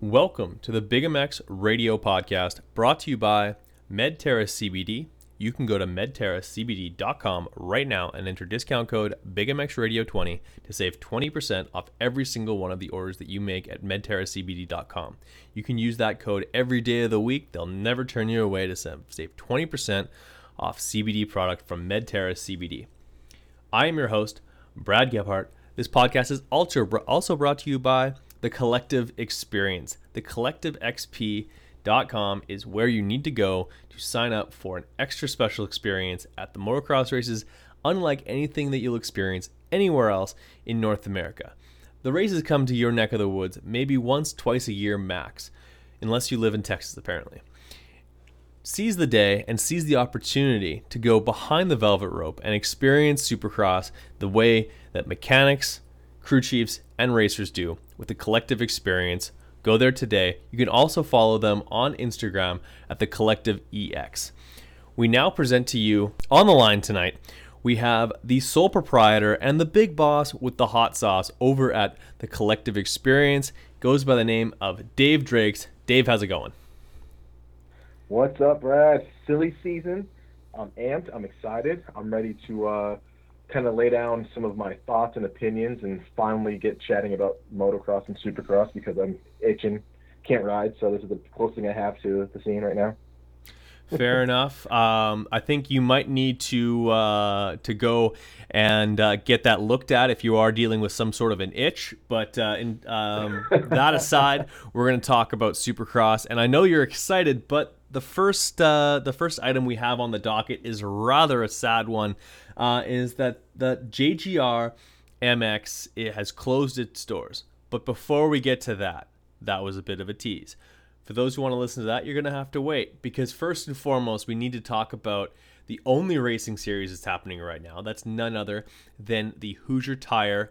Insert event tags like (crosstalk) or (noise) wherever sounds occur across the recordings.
Welcome to the Big MX Radio Podcast brought to you by Medterra CBD. You can go to medterracbd.com right now and enter discount code BigMXRadio20 to save 20% off every single one of the orders that you make at medterracbd.com. You can use that code every day of the week. They'll never turn you away to save 20% off CBD product from Medterra CBD. I am your host, Brad Gebhart. This podcast is also brought to you by the Collective Experience. The collectivexp.com is where you need to go to sign up for an extra special experience at the motocross races, unlike anything that you'll experience anywhere else in North America. The races come to your neck of the woods maybe once, twice a year max, unless you live in Texas, apparently. Seize the day and seize the opportunity to go behind the velvet rope and experience Supercross the way that mechanics, crew chiefs, and racers do with the collective experience. Go there today. You can also follow them on Instagram at the collective EX. We now present to you on the line tonight. We have the sole proprietor and the big boss with the hot sauce over at the Collective Experience. Goes by the name of Dave Drakes. Dave, how's it going? What's up, Brad? Silly season. I'm amped. I'm excited. I'm ready to uh, kind of lay down some of my thoughts and opinions and finally get chatting about motocross and supercross because I'm itching, can't ride. So this is the closest thing I have to the scene right now. Fair (laughs) enough. Um, I think you might need to uh, to go and uh, get that looked at if you are dealing with some sort of an itch. But uh, in, um, (laughs) that aside, we're going to talk about Supercross, and I know you're excited. But the first uh, the first item we have on the docket is rather a sad one uh, is that the JGR MX it has closed its doors. But before we get to that, that was a bit of a tease. For those who want to listen to that, you're going to have to wait because first and foremost, we need to talk about the only racing series that's happening right now. That's none other than the Hoosier Tire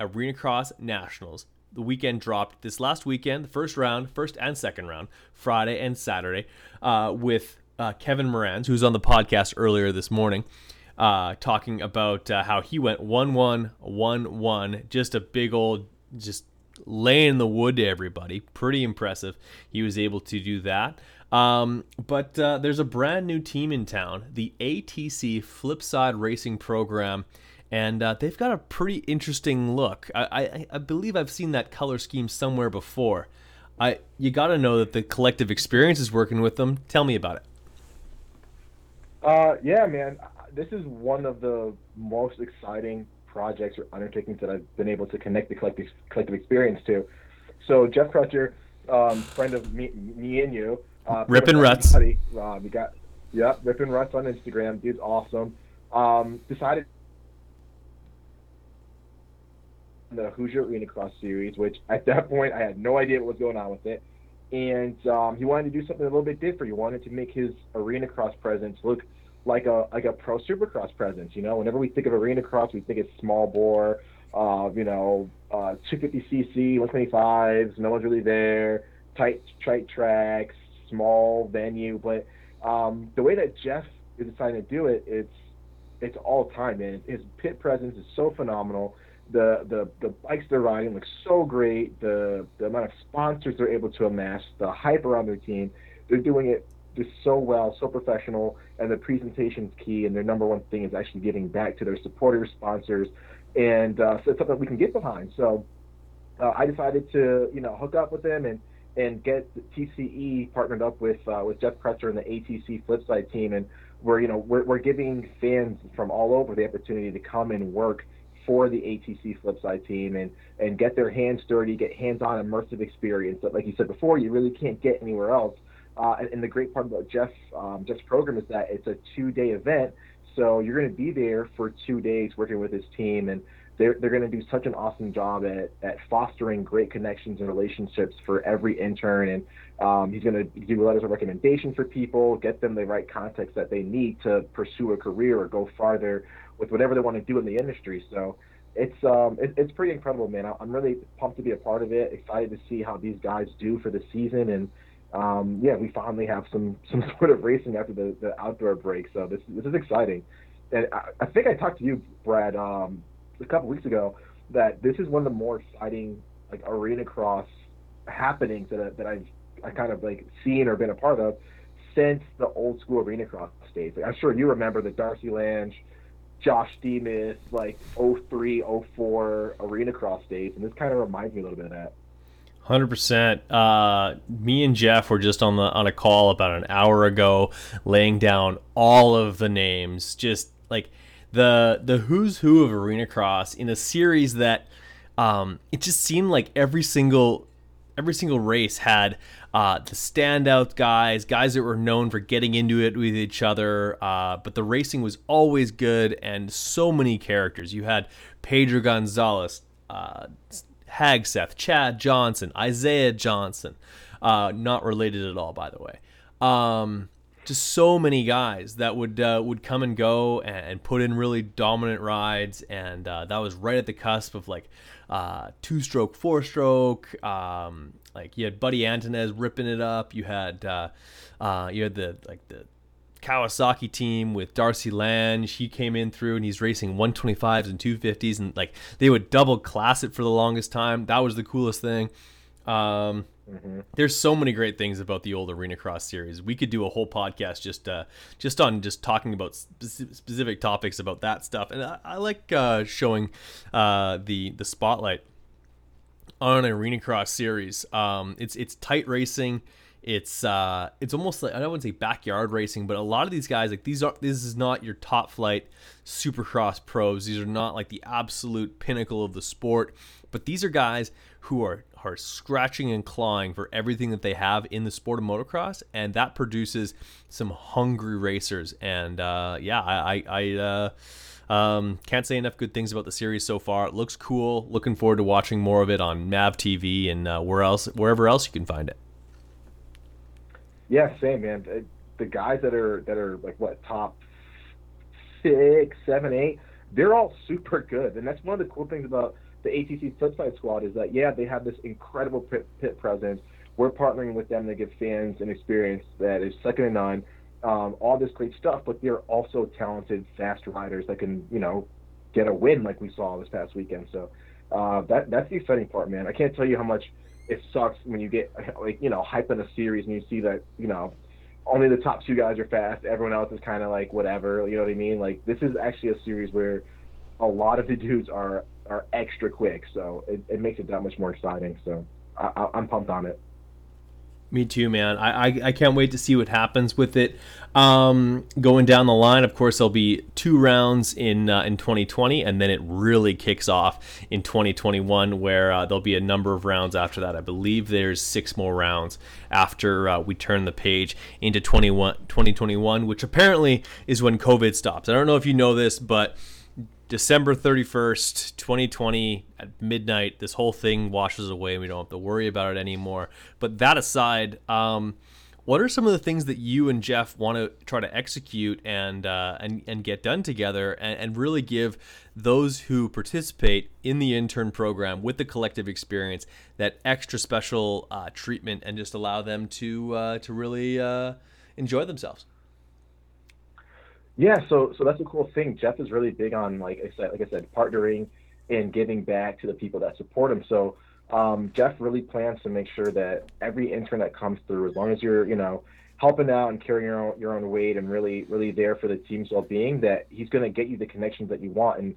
Arena Cross Nationals. The weekend dropped this last weekend, the first round, first and second round, Friday and Saturday, uh, with uh, Kevin Moranz, who was on the podcast earlier this morning uh, talking about uh, how he went 1 1 1 1. Just a big old, just laying the wood to everybody. Pretty impressive. He was able to do that. Um, but uh, there's a brand new team in town, the ATC Flipside Racing Program. And uh, they've got a pretty interesting look. I, I, I believe I've seen that color scheme somewhere before. I you got to know that the collective experience is working with them. Tell me about it. Uh, yeah, man this is one of the most exciting projects or undertakings that I've been able to connect the collective collective experience to. So Jeff Crutcher, um, friend of me, me and you, uh, and Ruts. Buddy, uh, we got yeah, and Ruts on Instagram. Dude's awesome. Um, decided the Hoosier Arena Cross series, which at that point I had no idea what was going on with it. And um, he wanted to do something a little bit different. He wanted to make his arena cross presence look like a like a pro supercross presence. You know, whenever we think of arena cross, we think it's small bore, uh, you know, uh, 250cc, 125s, no one's really there, tight tight tracks, small venue. But um, the way that Jeff is deciding to do it, it's it's all time, man. His pit presence is so phenomenal. The, the the bikes they're riding look so great. The the amount of sponsors they're able to amass, the hype around their team, they're doing it just so well, so professional, and the presentation's key. And their number one thing is actually giving back to their supporters, sponsors, and uh, so it's something we can get behind. So uh, I decided to, you know, hook up with them and and get TCE partnered up with uh, with Jeff Crutcher and the ATC Flipside team, and we're you know we're, we're giving fans from all over the opportunity to come and work for the ATC Flipside team and and get their hands dirty, get hands-on immersive experience that, like you said before, you really can't get anywhere else. Uh, and, and, the great part about Jeff um, Jeff's program is that it's a two-day event, so you're going to be there for two days working with his team, and they're they're going to do such an awesome job at at fostering great connections and relationships for every intern, and um, he's going to do letters of recommendation for people, get them the right context that they need to pursue a career or go farther with whatever they want to do in the industry. So it's um it, it's pretty incredible, man. I'm really pumped to be a part of it. Excited to see how these guys do for the season, and um, yeah, we finally have some some (laughs) sort of racing after the, the outdoor break. So this this is exciting, and I, I think I talked to you, Brad, um, a couple weeks ago that this is one of the more exciting like arena cross happenings that that I've I kind of like seen or been a part of since the old school arena cross days. Like, I'm sure you remember the Darcy Lange, Josh Demuth, like 03, 04 arena cross days, and this kind of reminds me a little bit of that. Hundred uh, percent. Me and Jeff were just on the on a call about an hour ago, laying down all of the names, just like the the who's who of arena cross in a series that um, it just seemed like every single every single race had uh, the standout guys, guys that were known for getting into it with each other. Uh, but the racing was always good and so many characters. You had Pedro Gonzalez, uh, Hagseth, Chad Johnson, Isaiah Johnson, uh, not related at all, by the way. Um, just so many guys that would uh, would come and go and, and, put in really dominant rides, and uh, that was right at the cusp of like uh, two stroke, four stroke. Um, like you had Buddy Antunez ripping it up. You had uh, uh, you had the like the Kawasaki team with Darcy Lange. He came in through and he's racing 125s and 250s, and like they would double class it for the longest time. That was the coolest thing. Um, mm-hmm. There's so many great things about the old Arena Cross series. We could do a whole podcast just uh, just on just talking about spe- specific topics about that stuff. And I, I like uh, showing uh, the the spotlight on an Arena Cross series. Um, it's it's tight racing. It's uh, it's almost like I don't want to say backyard racing, but a lot of these guys like these are this is not your top flight supercross pros. These are not like the absolute pinnacle of the sport, but these are guys who are are scratching and clawing for everything that they have in the sport of motocross, and that produces some hungry racers. And uh, yeah, I I, uh, um, can't say enough good things about the series so far. It looks cool. Looking forward to watching more of it on Mav TV and uh, where else wherever else you can find it. Yeah, same man. The guys that are that are like what top six, seven, eight, they're all super good, and that's one of the cool things about the ATC Flipside Squad is that yeah, they have this incredible pit, pit presence. We're partnering with them to give fans an experience that is second to none. Um, all this great stuff, but they're also talented, fast riders that can you know get a win like we saw this past weekend. So uh, that that's the exciting part, man. I can't tell you how much it sucks when you get like you know hype in a series and you see that you know only the top two guys are fast, everyone else is kind of like whatever. You know what I mean? Like this is actually a series where a lot of the dudes are are extra quick, so it, it makes it that much more exciting. So I, I'm pumped on it. Me too, man. I, I, I, can't wait to see what happens with it. Um, going down the line, of course, there'll be two rounds in uh, in 2020, and then it really kicks off in 2021, where uh, there'll be a number of rounds after that. I believe there's six more rounds after uh, we turn the page into 21, 2021, which apparently is when COVID stops. I don't know if you know this, but December 31st, 2020, at midnight, this whole thing washes away and we don't have to worry about it anymore. But that aside, um, what are some of the things that you and Jeff want to try to execute and uh, and, and get done together and, and really give those who participate in the intern program with the collective experience that extra special uh, treatment and just allow them to uh, to really uh, enjoy themselves? Yeah, so so that's a cool thing. Jeff is really big on like I said, like I said, partnering and giving back to the people that support him. So um, Jeff really plans to make sure that every intern that comes through, as long as you're you know helping out and carrying your own your own weight and really really there for the team's well being, that he's going to get you the connections that you want. And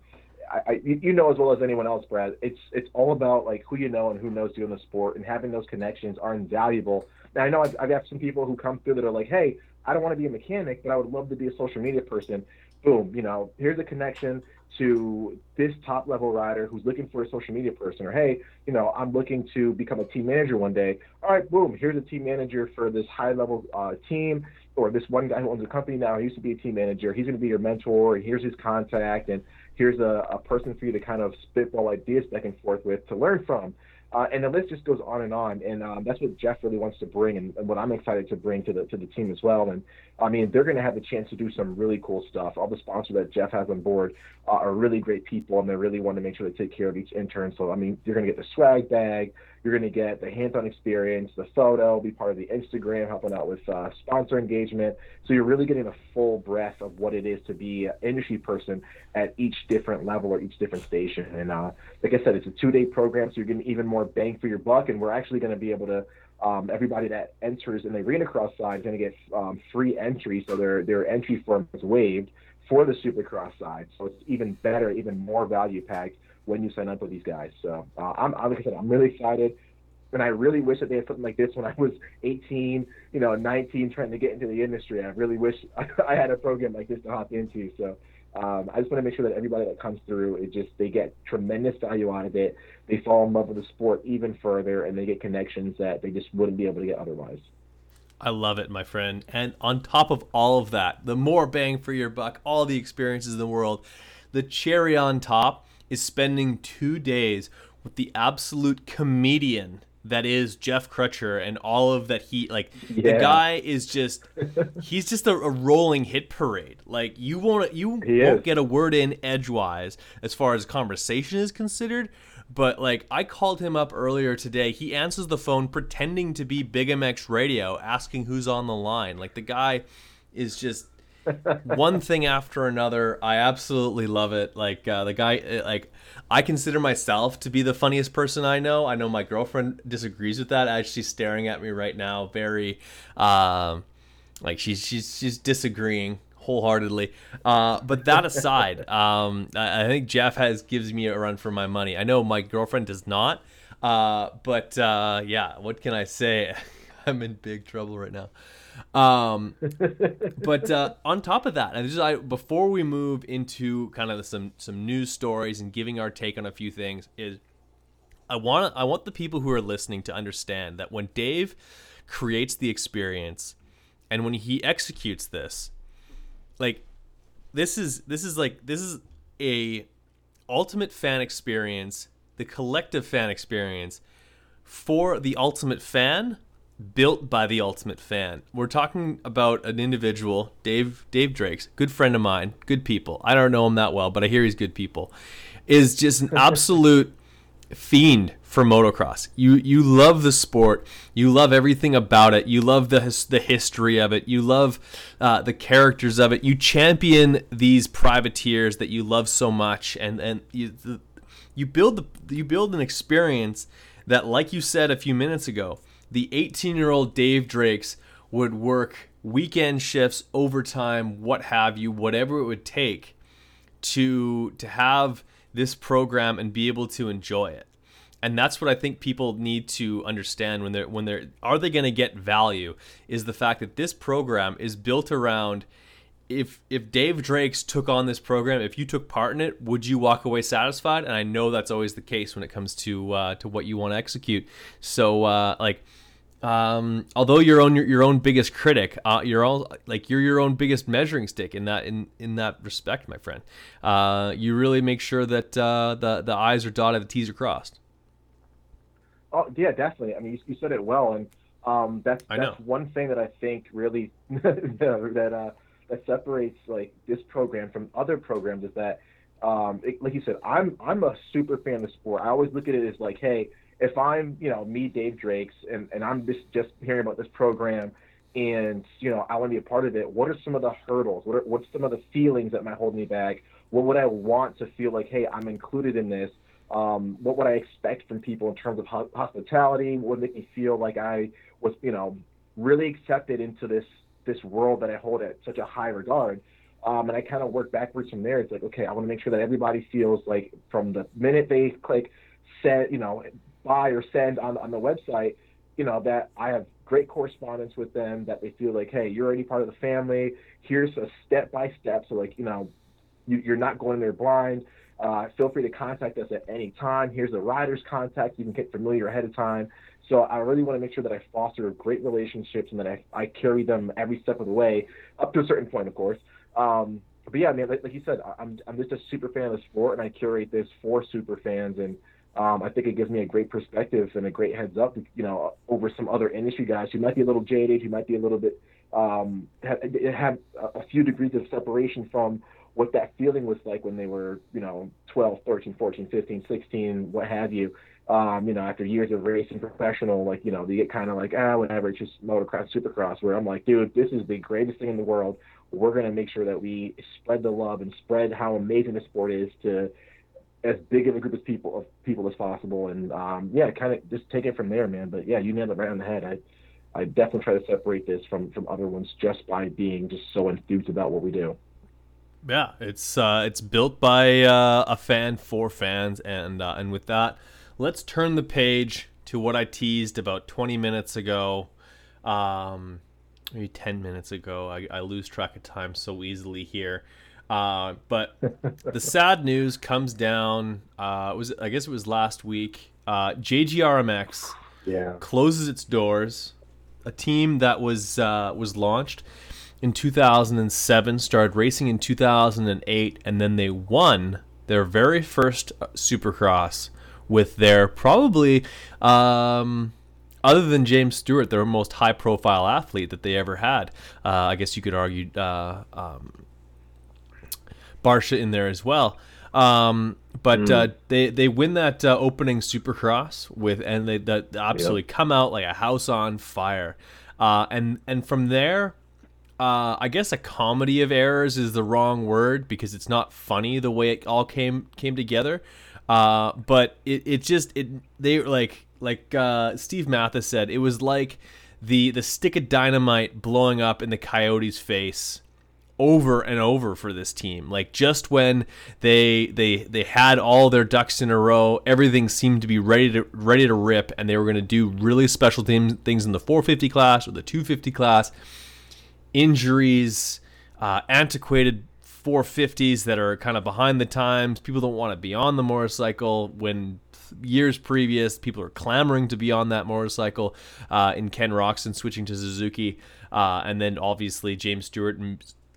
I, I, you know as well as anyone else, Brad, it's it's all about like who you know and who knows you in the sport, and having those connections are invaluable. Now I know I've, I've got some people who come through that are like, hey, I don't want to be a mechanic, but I would love to be a social media person. Boom, you know, here's a connection to this top level rider who's looking for a social media person, or hey, you know, I'm looking to become a team manager one day. All right, boom, here's a team manager for this high level uh, team, or this one guy who owns a company now. He used to be a team manager. He's going to be your mentor. And here's his contact, and here's a, a person for you to kind of spitball ideas back and forth with to learn from. Uh, and the list just goes on and on, and um, that's what Jeff really wants to bring, and, and, what I'm excited to bring to the to the team as well. And I mean, they're going to have the chance to do some really cool stuff. All the sponsors that Jeff has on board uh, are really great people, and they really want to make sure they take care of each intern. So I mean, you're going to get the swag bag, You're going to get the hands-on experience, the photo, be part of the Instagram, helping out with uh, sponsor engagement. So you're really getting a full breadth of what it is to be an industry person at each different level or each different station. And uh, like I said, it's a two-day program, so you're getting even more bang for your buck. And we're actually going to be able to um, everybody that enters in the arena cross side is going to get um, free entry, so their their entry form is waived for the supercross side. So it's even better, even more value packed when you sign up with these guys. So uh, I'm, like I said, I'm really excited. And I really wish that they had something like this when I was 18, you know, 19, trying to get into the industry. I really wish (laughs) I had a program like this to hop into. So um, I just want to make sure that everybody that comes through, it just they get tremendous value out of it. They fall in love with the sport even further, and they get connections that they just wouldn't be able to get otherwise. I love it, my friend. And on top of all of that, the more bang for your buck, all the experiences in the world, the cherry on top is spending two days with the absolute comedian that is Jeff Crutcher and all of that he like yeah. the guy is just (laughs) he's just a, a, rolling hit parade. Like you won't you he won't is. get a word in edgewise as far as conversation is considered. But like I called him up earlier today. He answers the phone pretending to be Big MX radio, asking who's on the line. Like the guy is just one thing after another. I absolutely love it. Like uh, the guy, uh, like I consider myself to be the funniest person I know. I know my girlfriend disagrees with that. As she's staring at me right now, very, um, like she's she's she's disagreeing wholeheartedly. Uh, but that aside, (laughs) um, I, I, think Jeff has gives me a run for my money. I know my girlfriend does not. Uh, but uh, yeah, what can I say? (laughs) I'm in big trouble right now. Um, (laughs) but uh, on top of that, and just I, before we move into kind of some some news stories and giving our take on a few things, is I want I want the people who are listening to understand that when Dave creates the experience and when he executes this, like this is this is like this is a ultimate fan experience, the collective fan experience for the ultimate fan built by the ultimate fan. We're talking about an individual, Dave Dave Drakes, good friend of mine, good people. I don't know him that well, but I hear he's good people. Is just an (laughs) absolute fiend for motocross. You you love the sport. You love everything about it. You love the the history of it. You love uh, the characters of it. You champion these privateers that you love so much, and and you the, you build the you build an experience that, like you said a few minutes ago, the 18 year old Dave Drakes would work weekend shifts, overtime, what have you, whatever it would take to to have this program and be able to enjoy it. And that's what I think people need to understand when they're when they're are they going to get value is the fact that this program is built around if if Dave Drakes took on this program, if you took part in it, would you walk away satisfied? And I know that's always the case when it comes to uh, to what you want to execute. So uh, like um, although you're own your, your own biggest critic, uh, you're all like you're your own biggest measuring stick in that in in that respect, my friend. Uh, you really make sure that uh, the the I's are dotted, the T's are crossed. Oh yeah, definitely. I mean, you, you said it well, and um, that's that's one thing that I think really (laughs) that uh, that separates like this program from other programs is that, um, it, like you said, I'm I'm a super fan of the sport. I always look at it as like, hey if I'm, you know, me, Dave Drakes, and, and I'm just, just hearing about this program and, you know, I want to be a part of it, what are some of the hurdles? What are, what's some of the feelings that might hold me back? What would I want to feel like, hey, I'm included in this? Um, what would I expect from people in terms of ho- hospitality? What would make me feel like I was, you know, really accepted into this this world that I hold at such a high regard? Um, and I kind of work backwards from there. It's like, okay, I want to make sure that everybody feels like from the minute they click, set, you know, buy or send on on the website, you know, that I have great correspondence with them, that they feel like, hey, you're already part of the family. Here's a step by step. So like, you know, you, you're not going there blind. Uh, feel free to contact us at any time. Here's the rider's contact. You can get familiar ahead of time. So I really want to make sure that I foster great relationships and that I, I carry them every step of the way, up to a certain point, of course. Um, but yeah, I mean, like, like you said, I'm, I'm just a super fan of the sport, and I curate this for super fans. And um, I think it gives me a great perspective and a great heads up, you know, over some other industry guys who might be a little jaded, who might be a little bit um, have, have a few degrees of separation from what that feeling was like when they were, you know, 12, 13, 14, 15, 16, what have you. um, you know, after years of racing professional, like, you know, they get kind of like, ah, whatever, it's just motocross, supercross, where I'm like, dude, this is the greatest thing in the world. We're going to make sure that we spread the love and spread how amazing the sport is to as big of a group of people of people as possible. And, um, yeah, kind of just take it from there, man. But yeah, you nailed it right on the head. I, I definitely try to separate this from, from other ones just by being just so enthused about what we do. Yeah, it's uh, it's built by uh, a fan for fans, and uh, and with that, let's turn the page to what I teased about 20 minutes ago, um, maybe 10 minutes ago. I, I lose track of time so easily here. Uh, but the sad news comes down. Uh, was I guess it was last week. Uh, JGRMX yeah. closes its doors. A team that was uh, was launched in 2007, started racing in 2008, and then they won their very first Supercross with their probably, um, other than James Stewart, their most high profile athlete that they ever had. Uh, I guess you could argue uh, um, Barcia in there as well. Um, but mm. uh, they they win that uh, opening Supercross with and they that absolutely yep. come out like a house on fire. Uh, and and from there, uh, I guess a comedy of errors is the wrong word because it's not funny the way it all came came together. Uh, but it, it just it they like like uh, Steve Matthes said it was like the the stick of dynamite blowing up in the Coyotes' face over and over for this team. Like just when they they they had all their ducks in a row, everything seemed to be ready to ready to rip, and they were going to do really special things things in the 450 class or the 250 class. Injuries, uh, antiquated 450s that are kind of behind the times. People don't want to be on the motorcycle when years previous people are clamoring to be on that motorcycle uh, in Ken Roczen switching to Suzuki uh, and then obviously James Stewart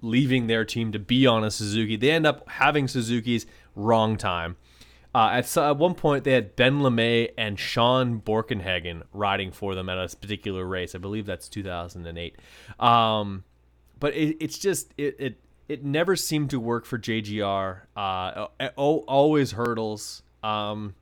leaving their team to be on a Suzuki. They end up having Suzuki's wrong time. Uh, at, at one point, they had Ben LaMay and Sean Borkenhagen riding for them at a particular race. I believe that's 2008. Um, but it, it's just it, it it never seemed to work for JGR. Uh, always hurdles, um,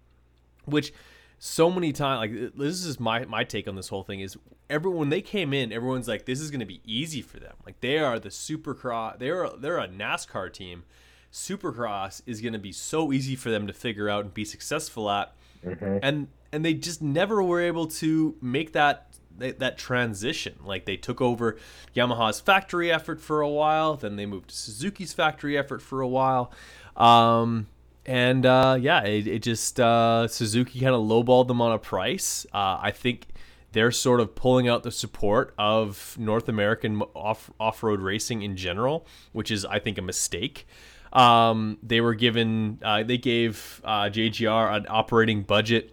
which so many times like this is my my take on this whole thing is everyone when they came in, everyone's like this is going to be easy for them. Like they are the Supercross, they're they're a NASCAR team. Supercross is going to be so easy for them to figure out and be successful at, mm-hmm. and and they just never were able to make that that transition. Like they took over Yamaha's factory effort for a while, then they moved to Suzuki's factory effort for a while. Um, and uh, yeah, it, it just uh, Suzuki kind of lowballed them on a price. Uh, I think they're sort of pulling out the support of North American off off road racing in general, which is I think a mistake. Um, they were given uh, they gave uh, JGR an operating budget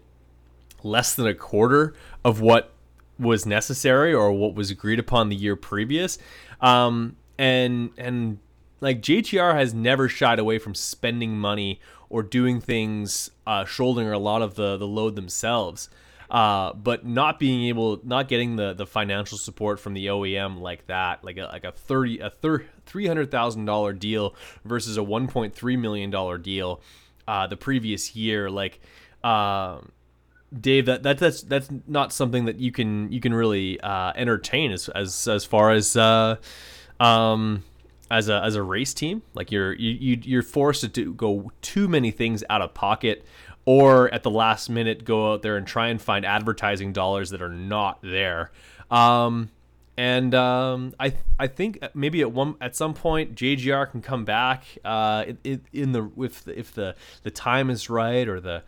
less than a quarter of what was necessary or what was agreed upon the year previous. Um, and and like JGR has never shied away from spending money or doing things, uh, shouldering a lot of the the load themselves. Uh, but not being able, not getting the, the financial support from the OEM like that, like a like a thirty a three hundred thousand dollar deal versus a one point three million dollar deal, uh, the previous year, like, uh, Dave, that, that that's that's not something that you can you can really uh, entertain as as as far as uh, um, as a as a race team. Like you're you you're forced to do, go too many things out of pocket, or at the last minute go out there and try and find advertising dollars that are not there. Um, and um, I I think maybe at one at some point JGR can come back uh, in, in the if the, if the the time is right or the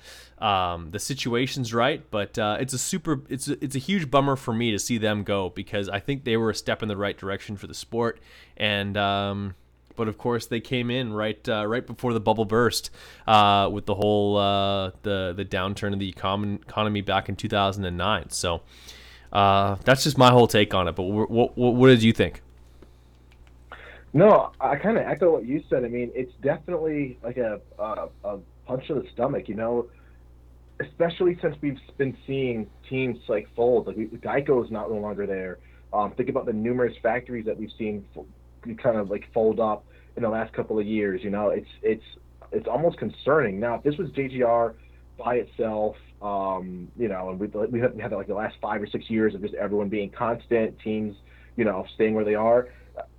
um, the situation's right. But uh, it's a super it's a, it's a huge bummer for me to see them go because I think they were a step in the right direction for the sport. And um, but of course they came in right uh, right before the bubble burst uh, with the whole uh, the the downturn of the economy back in 2009. So. Uh, that's just my whole take on it. But what, what, what did you think? No, I kind of echo what you said. I mean, it's definitely like a, a, a punch to the stomach, you know, especially since we've been seeing teams like fold. Like Geico is not no longer there. Um, think about the numerous factories that we've seen kind of like fold up in the last couple of years. You know, it's it's it's almost concerning. Now, if this was JGR by itself, Um, you know, and we we had, we had like the last five or six years of just everyone being constant, teams, you know, staying where they are.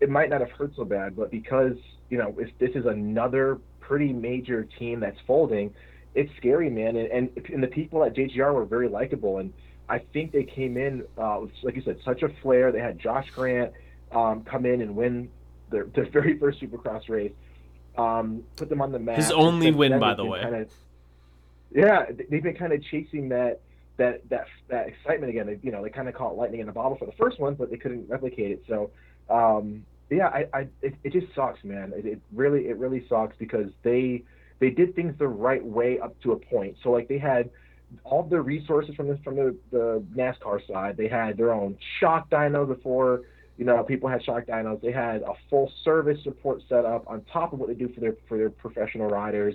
It might not have hurt so bad, but because you know, if this is another pretty major team that's folding, it's scary, man. And and, and the people at JGR were very likable, and I think they came in uh, with, like you said, such a flair. They had Josh Grant um, come in and win their, their (laughs) very first Supercross race. Um, put them on the map. His only win, by the way. Kinda, yeah, they've been kind of chasing that that that that excitement again. They, you know, they kind of caught lightning in a bottle for the first one, but they couldn't replicate it. So, um, yeah, I, I it, it just sucks, man. It, it really it really sucks because they they did things the right way up to a point. So like they had all the resources from the from the, the NASCAR side. They had their own shock dyno before you know people had shock dynos. They had a full service support set up on top of what they do for their for their professional riders.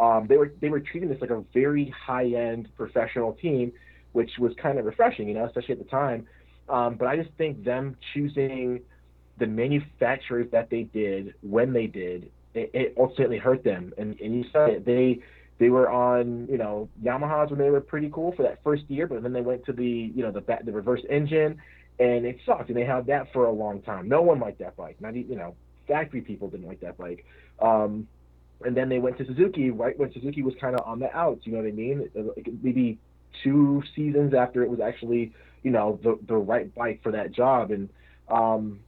Um, they were they were treating this like a very high end professional team, which was kind of refreshing, you know, especially at the time. Um, but I just think them choosing the manufacturers that they did when they did, it, it ultimately hurt them. And and you said it, they they were on you know Yamahas when they were pretty cool for that first year, but then they went to the you know the the reverse engine, and it sucked. And they had that for a long time. No one liked that bike. Not you know factory people didn't like that bike. Um, and then they went to Suzuki right when Suzuki was kind of on the outs. You know what I mean? Maybe two seasons after it was actually you know the the right bike for that job. And um,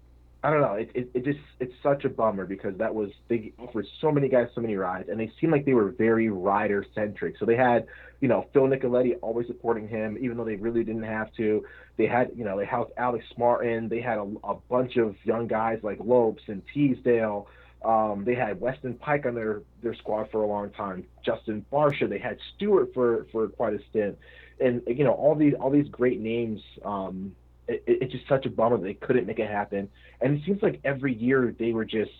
I don't know. It, it, it just it's such a bummer because that was they offered so many guys so many rides, and they seemed like they were very rider centric. So they had you know Phil Nicoletti always supporting him, even though they really didn't have to. They had you know they housed Alex Martin. They had a, a bunch of young guys like Lopes and Teasdale. Um, they had Weston Peick on their their squad for a long time. Justin Barcia. They had Stewart for for quite a stint, and you know all these all these great names. Um, it, it's just such a bummer that they couldn't make it happen. And it seems like every year they were just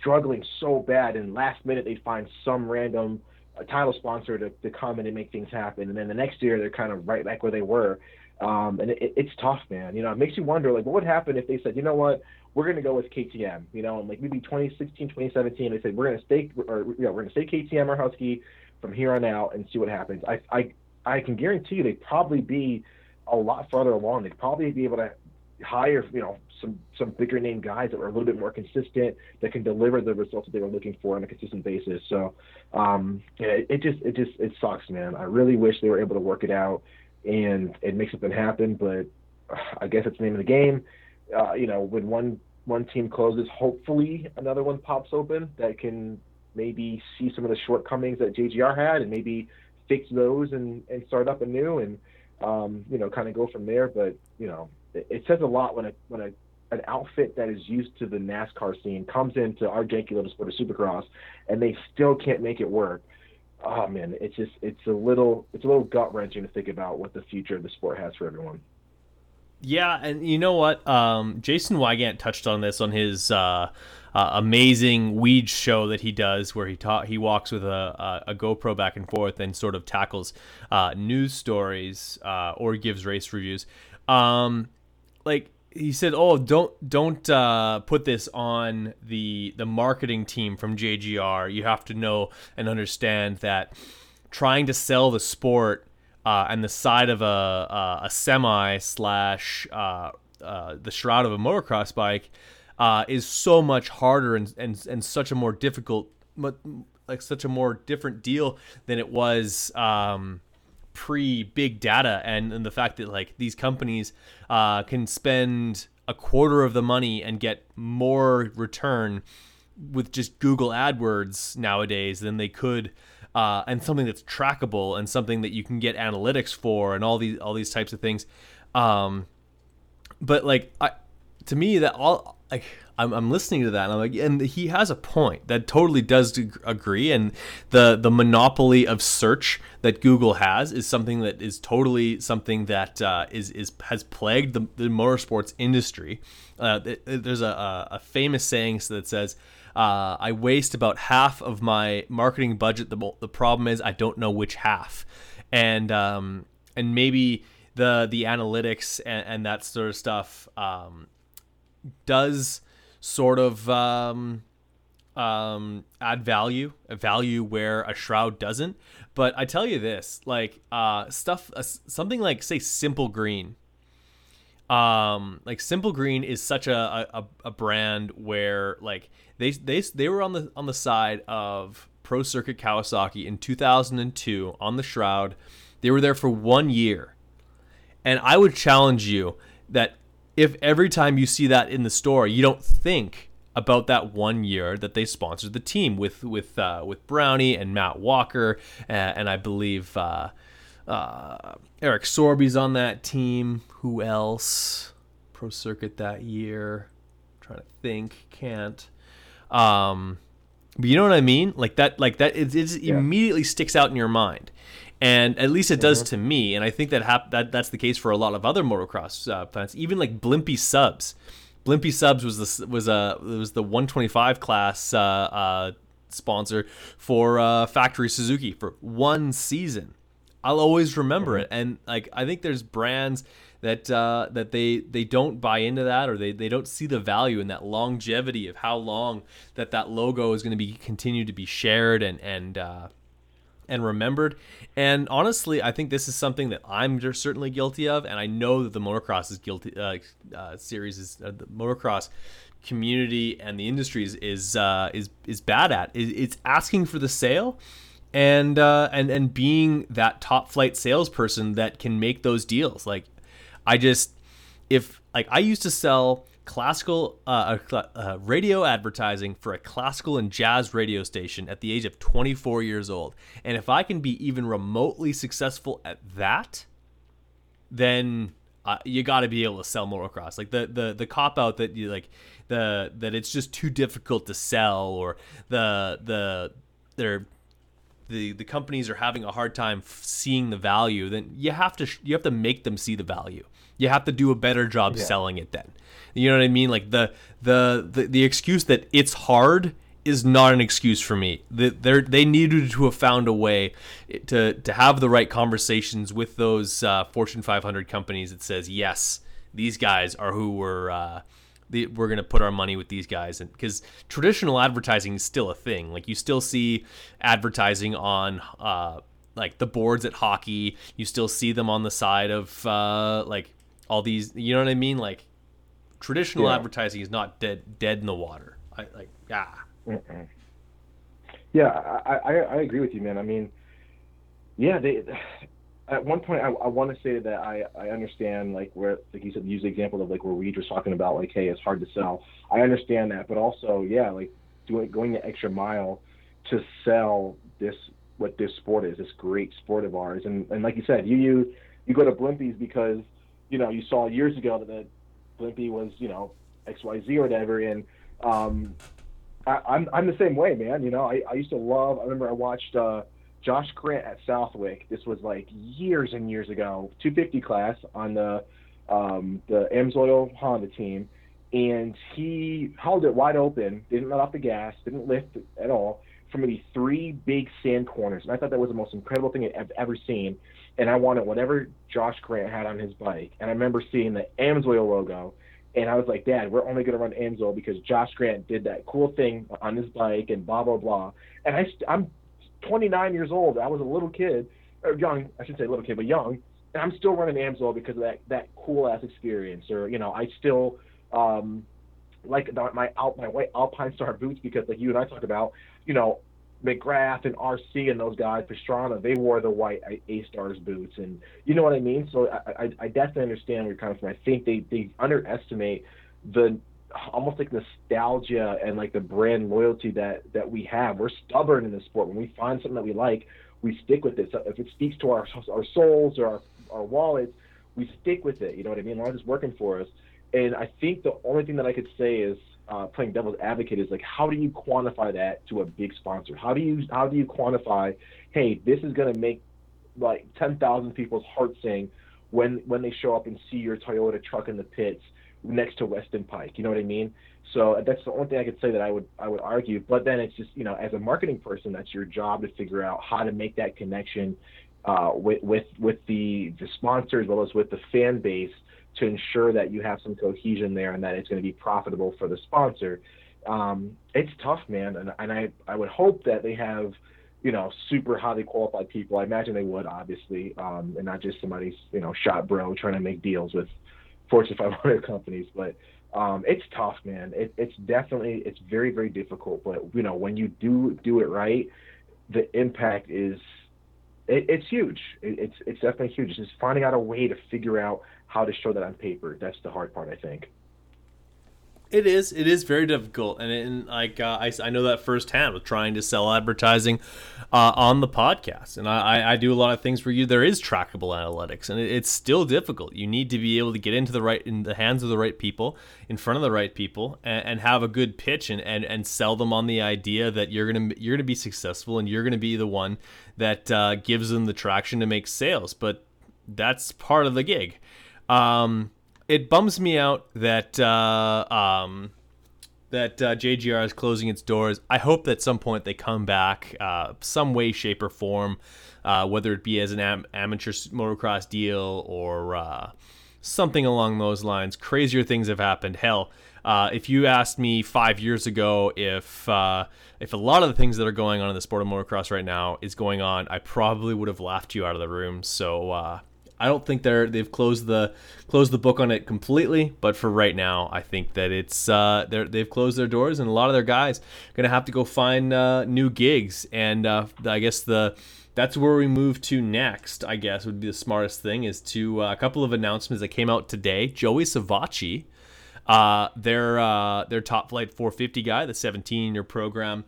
struggling so bad, and last minute they'd find some random uh, title sponsor to, to come in and make things happen. And then the next year they're kind of right back where they were. Um, and it, it's tough, man. You know, it makes you wonder, like, what would happen if they said, you know what, we're going to go with KTM, you know, and like maybe 2016, 2017, they said, we're going to stay, or, you know, we're going to stay KTM or Husky from here on out and see what happens. I, I, I can guarantee you they'd probably be a lot further along. They'd probably be able to hire, you know, some some bigger name guys that were a little bit more consistent that can deliver the results that they were looking for on a consistent basis. So, um, it, it just it just it sucks, man. I really wish they were able to work it out and and make something happen, but uh, I guess it's the name of the game. Uh, you know, when one one team closes, hopefully another one pops open that can maybe see some of the shortcomings that JGR had and maybe fix those and, and start up anew and um, you know, kind of go from there. But you know, it, it says a lot when a when a an outfit that is used to the NASCAR scene comes into our janky little sport of Supercross, and they still can't make it work. Oh man, it's just it's a little it's a little gut wrenching to think about what the future of the sport has for everyone. Yeah, and you know what? Um, Jason Weigandt touched on this on his uh, uh, amazing Weege show that he does, where he ta- he walks with a, a, a, GoPro back and forth and sort of tackles uh, news stories uh, or gives race reviews. Um, like he said, "Oh, don't don't uh, put this on the the marketing team from JGR. You have to know and understand that trying to sell the sport." Uh, and the side of a a, a semi slash uh, uh, the shroud of a motocross bike uh, is so much harder and, and and such a more difficult, like such a more different deal than it was um, pre big data and, and the fact that like these companies uh, can spend a quarter of the money and get more return with just Google AdWords nowadays than they could. Uh, and something that's trackable and something that you can get analytics for and all these all these types of things. Um, but like I, to me that all like I'm, I'm listening to that and I'm like and he has a point that totally does agree and the the monopoly of search that Google has is something that is totally something that uh, is is has plagued the, the motorsports industry. Uh, there's a, a famous saying that says. Uh, I waste about half of my marketing budget. The, the problem is I don't know which half, and um, and maybe the the analytics and, and that sort of stuff um, does sort of um, um, add value, a value where a shroud doesn't. But I tell you this, like uh, stuff, uh, something like say Simple Green. Um, like Simple Green is such a, a, a brand where like they they they were on the on the side of Pro Circuit Kawasaki in 2002 on the Shroud. They were there for one year, and I would challenge you that if every time you see that in the store, you don't think about that one year that they sponsored the team with with uh, with Brownie and Matt Walker, uh, and I believe uh, uh, Eric Sorby's on that team. Who else? Pro Circuit that year. I'm trying to think, can't. Um, but you know what I mean? Like that, like that. It, it yeah. immediately sticks out in your mind and at least it does mm-hmm. to me. And I think that hap- that that's the case for a lot of other motocross uh, fans, even like Blimpie Subs. Blimpie Subs was the was a was the 125 class uh, uh, sponsor for uh, Factory Suzuki for one season. I'll always remember mm-hmm. it, and like I think there's brands that uh, that they they don't buy into that or they, they don't see the value in that longevity of how long that that logo is going to be continue to be shared and and uh, and remembered. And honestly, I think this is something that I'm certainly guilty of, and I know that the motocross is guilty. Uh, uh, series is uh, the motocross community and the industries is is uh, is, is bad at. It's asking for the sale, and uh, and and being that top flight salesperson that can make those deals. Like, I just if like I used to sell classical uh, uh, radio advertising for a classical and jazz radio station at the age of 24 years old. And if I can be even remotely successful at that, then uh, you got to be able to sell motocross. Like the the the cop out that you like the that it's just too difficult to sell or the the they're the the companies are having a hard time seeing the value then you have to you have to make them see the value you have to do a better job yeah. selling it then you know what I mean? Like the, the the the excuse that it's hard is not an excuse for me. They they needed to have found a way to to have the right conversations with those uh, Fortune 500 companies that says yes, these guys are who we're uh, the, we're gonna put our money with these guys, and because traditional advertising is still a thing. Like you still see advertising on. Uh, like the boards at hockey, you still see them on the side of uh, like all these. You know what I mean? Like Traditional yeah. advertising is not dead dead in the water. I like ah. Mm-mm. Yeah, I, I I agree with you, man. I mean, yeah, they at one point I, I want to say that I, I understand like where like you said use the example of like where Reed was talking about like hey it's hard to sell I understand that but also yeah like doing going the extra mile to sell this what this sport is this great sport of ours and and like you said you you you go to Blimpies because you know you saw years ago that Blimpie was, you know, XYZ or whatever. And um, I, I'm I'm the same way, man. You know, I, I used to love. I remember I watched uh, Josh Grant at Southwick. This was like years and years ago, 250 class on the um, the Amsoil Honda team, and he held it wide open, didn't let off the gas, didn't lift at all from maybe three big sand corners. And I thought that was the most incredible thing I've ever seen and I wanted whatever Josh Grant had on his bike. And I remember seeing the Amsoil logo, and I was like, Dad, we're only going to run Amsoil because Josh Grant did that cool thing on his bike and blah blah blah. And I, I'm 29 years old. I was a little kid, or young, I should say little kid, but young, and I'm still running Amsoil because of that that cool ass experience. Or you know, I still um, like my my white Alpine Star boots because like you and I talked about, you know, McGrath and RC and those guys, Pastrana, they wore the white A Stars boots, and you know what I mean. So I, I, I definitely understand where you're coming from. I think they they underestimate the almost like nostalgia and like the brand loyalty that that we have. We're stubborn in this sport. When we find something that we like, we stick with it. So if it speaks to our our souls or our, our wallets, we stick with it. You know what I mean? As it's working for us. And I think the only thing that I could say is uh, playing devil's advocate is like how do you quantify that to a big sponsor? How do you how do you quantify, hey, this is to make like 10,000 people's hearts sing when when they show up and see your Toyota truck in the pits next to Weston Peick. You know what I mean? So that's the only thing I could say that I would I would argue. But then it's just you know as a marketing person, that's your job to figure out how to make that connection uh, with with with the the sponsor as well as with the fan base to ensure that you have some cohesion there and that it's going to be profitable for the sponsor. Um, it's tough, man, and, and I, I would hope that they have you know, super highly qualified people. I imagine they would, obviously, um, and not just somebody's, you know, shot bro trying to make deals with Fortune 500 (laughs) companies. But um, it's tough, man. It, it's definitely, it's very, very difficult. But you know, when you do do it right, the impact is, it, it's huge. It, it's it's definitely huge. It's just finding out a way to figure out how to show that on paper. That's the hard part, I think. It is. It is very difficult, and, and like uh, I, I know that firsthand with trying to sell advertising uh, on the podcast, and I, I do a lot of things where you there is trackable analytics, and it, it's still difficult. You need to be able to get into the right in the hands of the right people, in front of the right people, and, and have a good pitch, and, and and sell them on the idea that you're gonna you're gonna be successful, and you're gonna be the one that uh, gives them the traction to make sales. But that's part of the gig. Um, it bums me out that uh, um, that uh, JGR is closing its doors. I hope that at some point they come back, uh, some way, shape, or form, uh, whether it be as an am- amateur motocross deal or uh, something along those lines. Crazier things have happened. Hell, uh, if you asked me five years ago if uh, if a lot of the things that are going on in the sport of motocross right now is going on, I probably would have laughed you out of the room. So I don't think they're they've closed the closed the book on it completely, but for right now, I think that it's uh, they they've closed their doors, and a lot of their guys are gonna have to go find uh, new gigs. And uh, I guess the that's where we move to next. I guess would be the smartest thing is to uh, a couple of announcements that came out today. Joey Savatgy, uh, their uh, their top flight 450 guy, the 17 year program.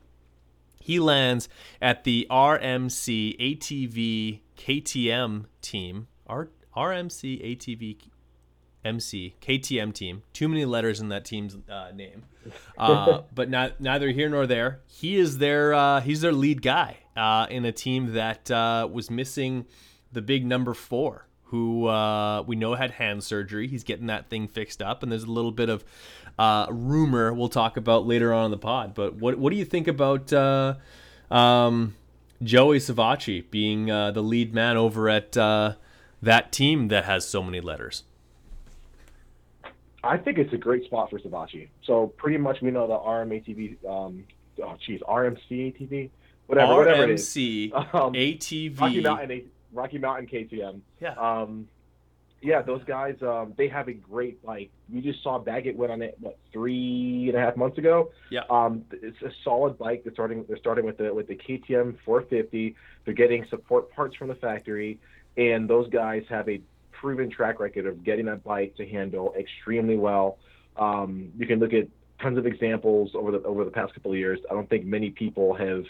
He lands at the RMC ATV KTM team R RMC ATV MC KTM team. Too many letters in that team's uh, name, (laughs) uh, but not neither here nor there. He is their uh, he's their lead guy uh, in a team that uh, was missing the big number four, who uh, we know had hand surgery. He's getting that thing fixed up, and there's a little bit of rumor we'll talk about later on in the pod. But what what do you think about? Um, Joey Savatgy being the lead man over at that team that has so many letters? I think it's a great spot for Savatgy. So pretty much we know the RMATV, um, oh geez, RMC ATV, whatever, RMC whatever it is. Um, ATV. Rocky Mountain, Rocky Mountain KTM. Yeah. Um, yeah, those guys, um, they have a great like. We just saw Baggett went on it what three and a half months ago. Yeah. Um, it's a solid bike. They're starting. They're starting with the with the KTM 450. They're getting support parts from the factory and those guys have a proven track record of getting that bike to handle extremely well. Um, you can look at tons of examples over the over the past couple of years. I don't think many people have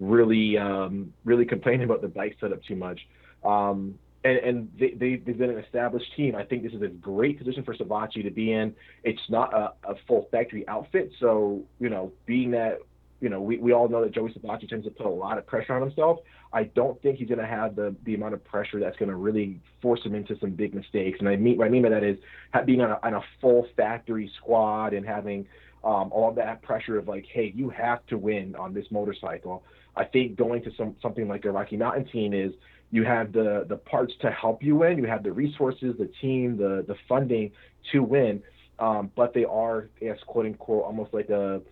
really um, really complained (laughs) about the bike setup too much. Um, and, and they, they, have been an established team. I think this is a great position for Savatgy to be in. It's not a, a full factory outfit, so you know, being that you know, we, we all know that Joey Savatgy tends to put a lot of pressure on himself. I don't think he's going to have the, the amount of pressure that's going to really force him into some big mistakes. And I mean, what I mean by that is being on a, on a full factory squad and having um, all that pressure of like, hey, you have to win on this motorcycle. I think going to some something like a Rocky Mountain team is you have the the parts to help you win, you have the resources, the team, the the funding to win. Um, but they are, as quote unquote, almost like a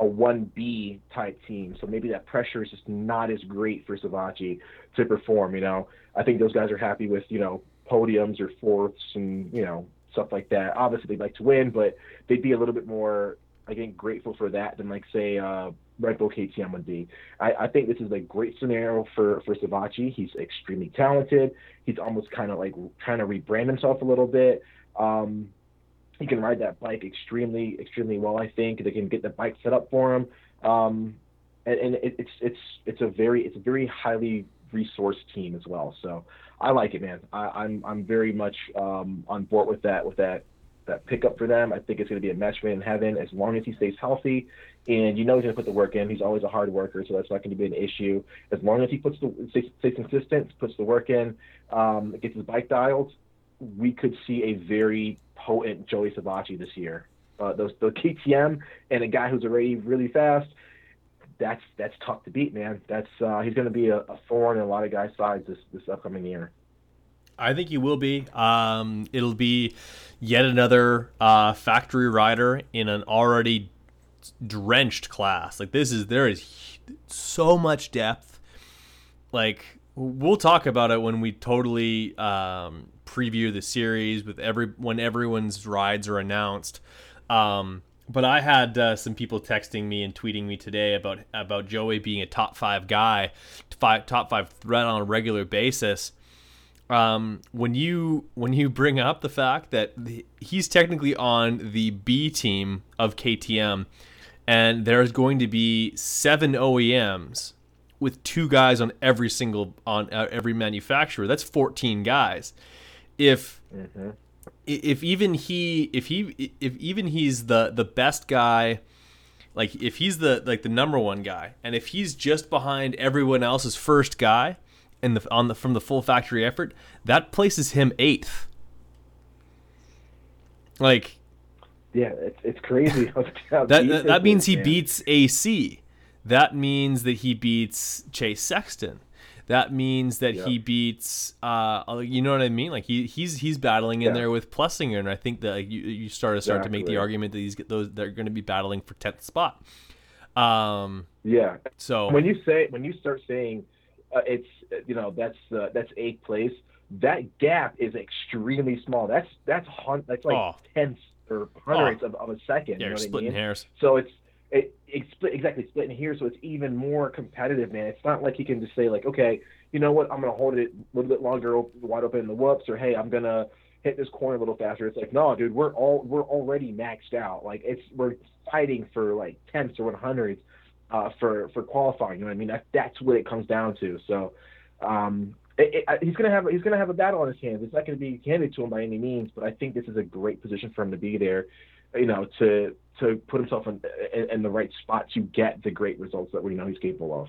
a 1B type team. So maybe that pressure is just not as great for Savatgy to perform. You know, I think those guys are happy with, you know, podiums or fourths and, you know, stuff like that. Obviously, they'd like to win, but they'd be a little bit more, I think, grateful for that than, like, say, uh, Red Bull KTM would be. I, I think this is a great scenario for, for Savatgy. He's extremely talented. He's almost kind of like trying to rebrand himself a little bit. Um, he can ride that bike extremely, extremely well. I think they can get the bike set up for him, um, and, and it, it's it's it's a very it's a very highly resourced team as well. So I like it, man. I, am I'm, I'm very much um, on board with that with that that pickup for them. I think it's going to be a match made in heaven as long as he stays healthy. And you know he's going to put the work in. He's always a hard worker, so that's not going to be an issue. As long as he puts the stays, stays consistent, puts the work in, um, gets his bike dialed, we could see a very potent Joey Savatgy this year. Uh, those the KTM and a guy who's already really fast. That's that's tough to beat, man. That's uh, he's going to be a, a, thorn in a lot of guys' sides this this upcoming year. I think he will be. Um, it'll be yet another uh, factory rider in an already drenched class. Like this is there is so much depth like we'll talk about it when we totally um, preview the series with every when everyone's rides are announced. Um, but I had uh, some people texting me and tweeting me today about about Joey being a top five guy, five, top five threat on a regular basis. Um, when you when you bring up the fact that the, he's technically on the B team of KTM, and there's going to be seven OEMs with two guys on every single on uh, every manufacturer. That's 14 guys. If mm-hmm. if even he if he if even he's the the best guy like if he's the like the number one guy and if he's just behind everyone else's first guy in the on the from the full factory effort, that places him 8th. Like yeah, it's it's crazy. (laughs) that that, that means he man. beats AC that means that he beats Chase Sexton. That means that yep. he beats, uh, you know what I mean? Like he he's he's battling in yeah. there with Plessinger, and I think that like, you you start to start exactly. to make the argument that these those they're going to be battling for tenth spot. Um, yeah. So when you say when you start saying uh, it's you know that's uh, that's eighth place, that gap is extremely small. That's that's hun- that's like oh. tenths or hundredths oh. of, of a second. Yeah, you know splitting I mean? hairs. So it's it, it's split, exactly split in here, so it's even more competitive, man. It's not like he can just say like, okay, you know what, I'm gonna hold it a little bit longer, wide open in the whoops, or hey, I'm gonna hit this corner a little faster. It's like, no, dude, we're all we're already maxed out. Like it's we're fighting for like tenths or one hundredths uh, for for qualifying. You know what I mean? That, that's what it comes down to. So. Um, it, it, he's gonna have he's gonna have a battle on his hands. It's not gonna be handed to him by any means, but I think this is a great position for him to be there you know, to to put himself in, in, in the right spot to get the great results that we know he's capable of.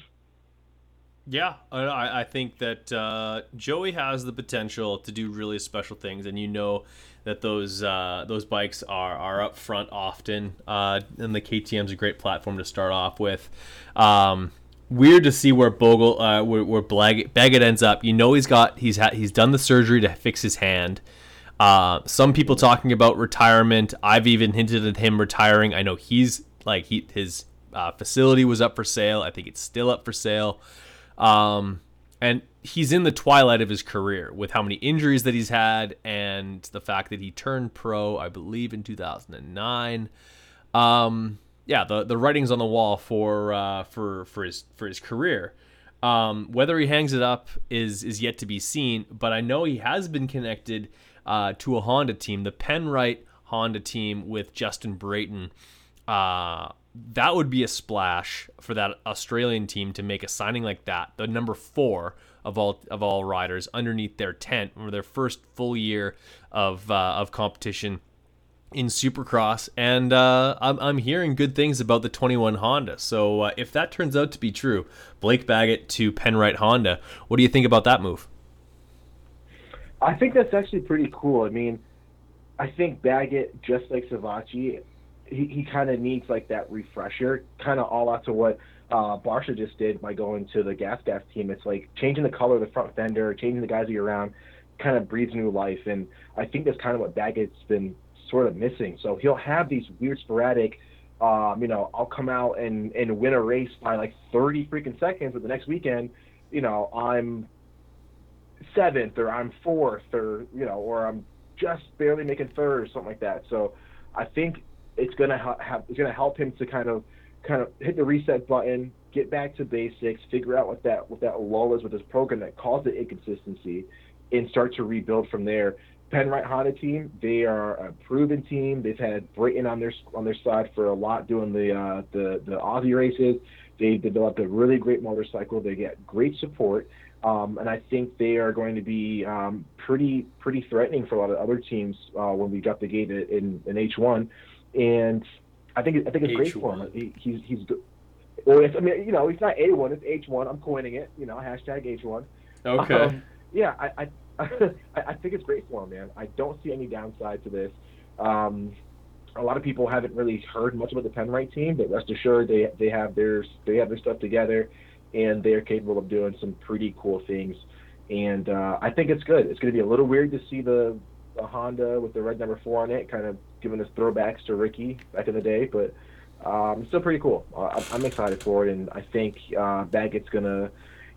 Yeah, I, I think that uh, Joey has the potential to do really special things, and you know that those uh, those bikes are are up front often, uh, and the KTM's a great platform to start off with. Um, weird to see where Bogle, uh, where, where Baggett ends up. You know he's got he's had he's done the surgery to fix his hand. Uh, some people talking about retirement. I've even hinted at him retiring. I know he's like he his uh, facility was up for sale. I think it's still up for sale. Um, and he's in the twilight of his career with how many injuries that he's had and the fact that he turned pro, I believe, in 2009. Um, yeah, the the writing's on the wall for uh, for for his for his career. Um, whether he hangs it up is is yet to be seen, but I know he has been connected uh, to a Honda team, the Penrite Honda team with Justin Brayton. Uh, that would be a splash for that Australian team to make a signing like that. The number four of all of all riders underneath their tent for their first full year of uh, of competition in Supercross, and uh, I'm, I'm hearing good things about the 21 Honda. So uh, if that turns out to be true, Blake Baggett to Penrite Honda, what do you think about that move? I think that's actually pretty cool. I mean, I think Baggett, just like Savatgy, he, he kind of needs like that refresher, kind of all out to what uh, Barcia just did by going to the Gas Gas team. It's like changing the color of the front fender, changing the guys that you're around, kind of breathes new life. And I think that's kind of what Baggett's been sort of missing. So he'll have these weird sporadic, um, you know, I'll come out and, and win a race by like 30 freaking seconds, but the next weekend, you know, I'm seventh or I'm fourth or you know or I'm just barely making third or something like that. So I think it's gonna ha- have it's gonna help him to kind of kind of hit the reset button, get back to basics, figure out what that what that lull is with his program that caused the inconsistency, and start to rebuild from there. Penrite Honda team, they are a proven team. They've had Brayton on their on their side for a lot doing the uh, the the Aussie races. They've developed a really great motorcycle. They get great support. Um, and I think they are going to be um, pretty pretty threatening for a lot of other teams uh, when we drop the gate in, in H1. And I think I think it's H1. great for him. He, he's he's well, it's, I mean, you know, he's not A1, it's H1. I'm coining it. You know, hashtag H1. Okay. Um, yeah, I (laughs) I, I think it's great for him, man. I don't see any downside to this. Um, a lot of people haven't really heard much about the Penrite team, but rest assured they they have their they have their stuff together and they're capable of doing some pretty cool things. And uh, I think it's good. It's going to be a little weird to see the, the Honda with the red number four on it, kind of giving us throwbacks to Ricky back in the day, but um, still pretty cool. Uh, I'm excited for it, and I think uh, Baggett's going to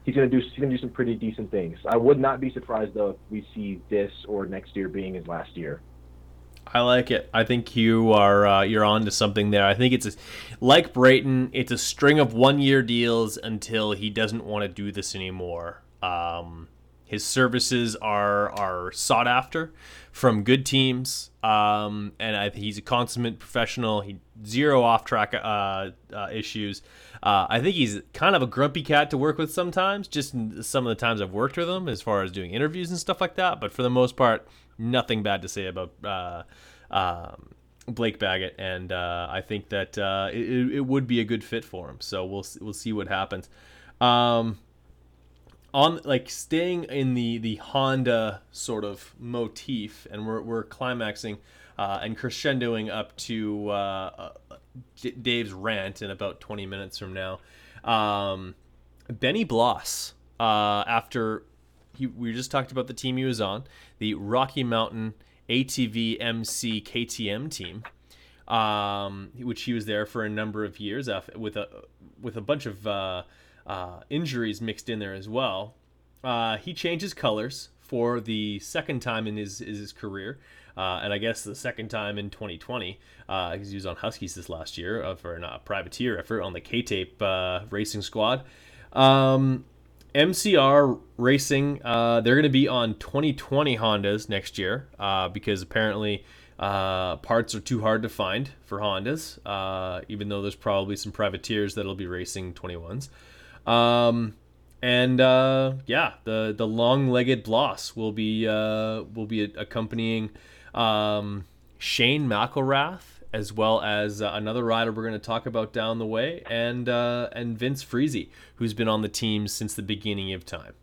he's gonna do he's gonna do some pretty decent things. I would not be surprised though if we see this or next year being his last year. I like it. I think you are uh, you're on to something there. I think it's a, like Brayton. It's a string of one year deals until he doesn't want to do this anymore. Um, his services are are sought after from good teams, um, and I he's a consummate professional. He zero off track uh, uh, issues. Uh, I think he's kind of a grumpy cat to work with sometimes. Just some of the times I've worked with him, as far as doing interviews and stuff like that. But for the most part, nothing bad to say about uh, um, Blake Baggett, and uh, I think that uh, it, it, would be a good fit for him. So we'll we'll see what happens. Um, on like staying in the the Honda sort of motif, and we're we're climaxing uh, and crescendoing up to uh, uh Dave's rant in about 20 minutes from now. Um, Benny Bloss, uh, after he, we just talked about the team he was on, the Rocky Mountain ATV MC KTM team, um, which he was there for a number of years with a with a bunch of uh, uh, injuries mixed in there as well. Uh, he changes colors for the second time in his, his career. Uh, and I guess the second time in 2020, because uh, he was on Huskies this last year uh, for a privateer effort on the K Tape uh, racing squad. Um, MCR Racing, uh, they're going to be on 2020 Hondas next year uh, because apparently parts are too hard to find for Hondas, even though there's probably some privateers that'll be racing 21s. Um, and uh, yeah, the the long-legged Bloss will be uh, will be accompanying um, Shane McElrath as well as uh, another rider we're going to talk about down the way, and uh, and Vince Friese, who's been on the team since the beginning of time.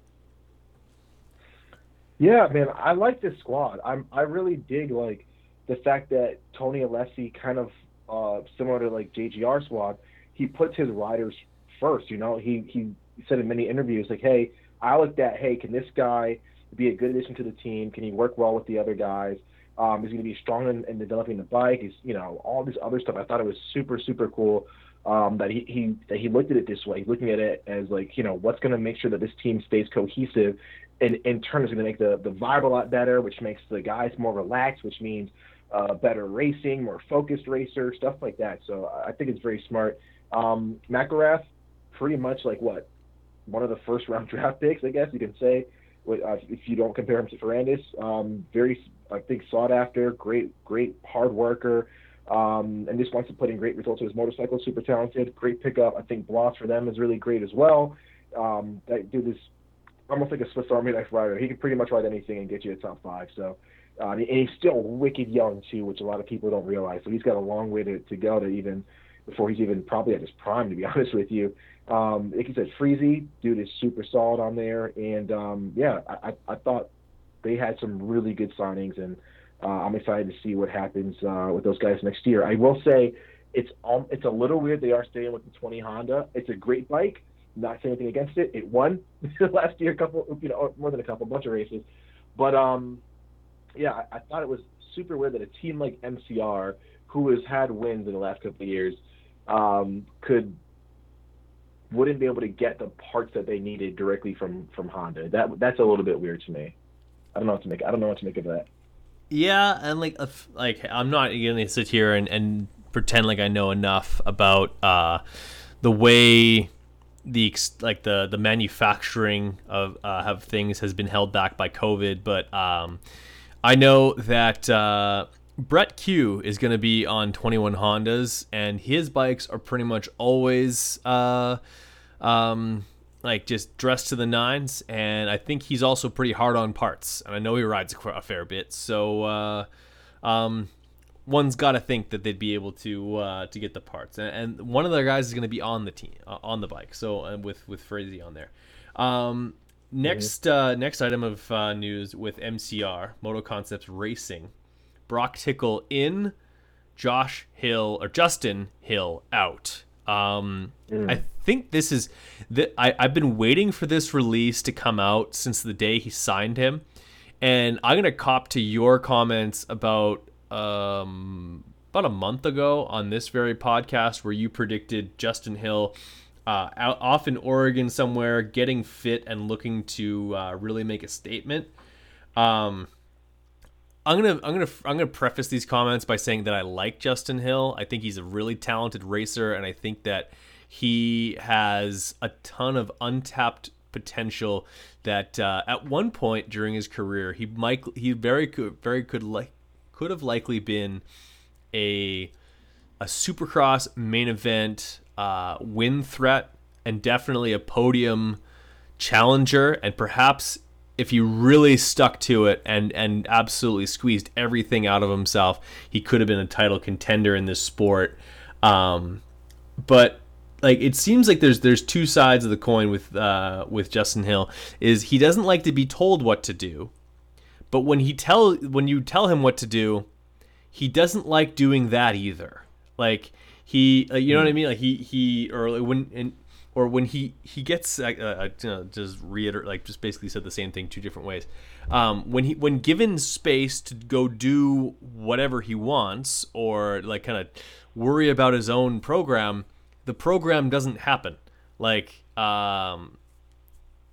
Yeah, man, I like this squad. I'm I really dig like the fact that Tony Alessi kind of uh, similar to like JGR squad, he puts his riders first. You know, he he said in many interviews like, hey, I looked at, hey, can this guy be a good addition to the team? Can he work well with the other guys? Um, is he going to be strong in, in developing the bike? He's, you know all this other stuff. I thought it was super super cool um, that he, he that he looked at it this way. He's looking at it as like you know what's going to make sure that this team stays cohesive, and in turn is going to make the the vibe a lot better, which makes the guys more relaxed, which means uh, better racing, more focused racer, stuff like that. So I think it's very smart. Um, pretty much like what one of the first round (laughs) draft picks, I guess you can say, uh, if you don't compare him to Ferrandis. Um, very, I think, sought after, great, great hard worker, um, and just wants to put in great results with his motorcycle. Super talented, great pickup. I think Bloss for them is really great as well. Um, that dude is almost like a Swiss Army knife rider. He can pretty much ride anything and get you a top five. So. Uh, and he's still wicked young too, which a lot of people don't realize. So he's got a long way to, to go to even before he's even probably at his prime, to be (laughs) honest with you. Um, like you said, Friese, dude is super solid on there, and um, yeah, I, I thought they had some really good signings, and uh, I'm excited to see what happens uh, with those guys next year. I will say, it's um, it's a little weird they are staying with the 20 Honda. It's a great bike. Not saying anything against it. It won (laughs) last year, a couple, you know, more than a couple, a bunch of races, but um, yeah, I, I thought it was super weird that a team like MCR, who has had wins in the last couple of years, um, could wouldn't be able to get the parts that they needed directly from from Honda. That that's a little bit weird to me. I don't know what to make. I don't know what to make of that. Yeah, and like like I'm not gonna sit here and, and pretend like I know enough about uh, the way the like the the manufacturing of uh, of things has been held back by COVID, but um, I know that uh, Brett Q is going to be on 21 Hondas, and his bikes are pretty much always uh, um, like just dressed to the nines. And I think he's also pretty hard on parts, and I know he rides a fair bit. So uh, um, one's got to think that they'd be able to uh, to get the parts. And, and one of the guys is going to be on the team uh, on the bike, so uh, with with Friese on there. Um, next uh, next item of news with MCR Moto Concepts Racing Broc Tickle in, Josh Hill or Justin Hill out. Um, mm. I think this is that I've been waiting for this release to come out since the day he signed him, and I'm gonna cop to your comments about um, about a month ago on this very podcast where you predicted Justin Hill uh, out, off in Oregon somewhere, getting fit and looking to uh, really make a statement. Um, I'm gonna I'm gonna I'm gonna preface these comments by saying that I like Justin Hill. I think he's a really talented racer, and I think that he has a ton of untapped potential. That uh, at one point during his career, he might he very could very could like could have likely been a a supercross main event uh, win threat and definitely a podium challenger and perhaps if he really stuck to it and and absolutely squeezed everything out of himself he could have been a title contender in this sport um, but like it seems like there's there's two sides of the coin with uh, with Justin Hill is he doesn't like to be told what to do but when he tell when you tell him what to do he doesn't like doing that either like he, uh, you know what I mean? Like he he or when and or when he he gets uh, uh, just reiterate like just basically said the same thing two different ways. Um, when he when given space to go do whatever he wants or like kind of worry about his own program, the program doesn't happen. Like um,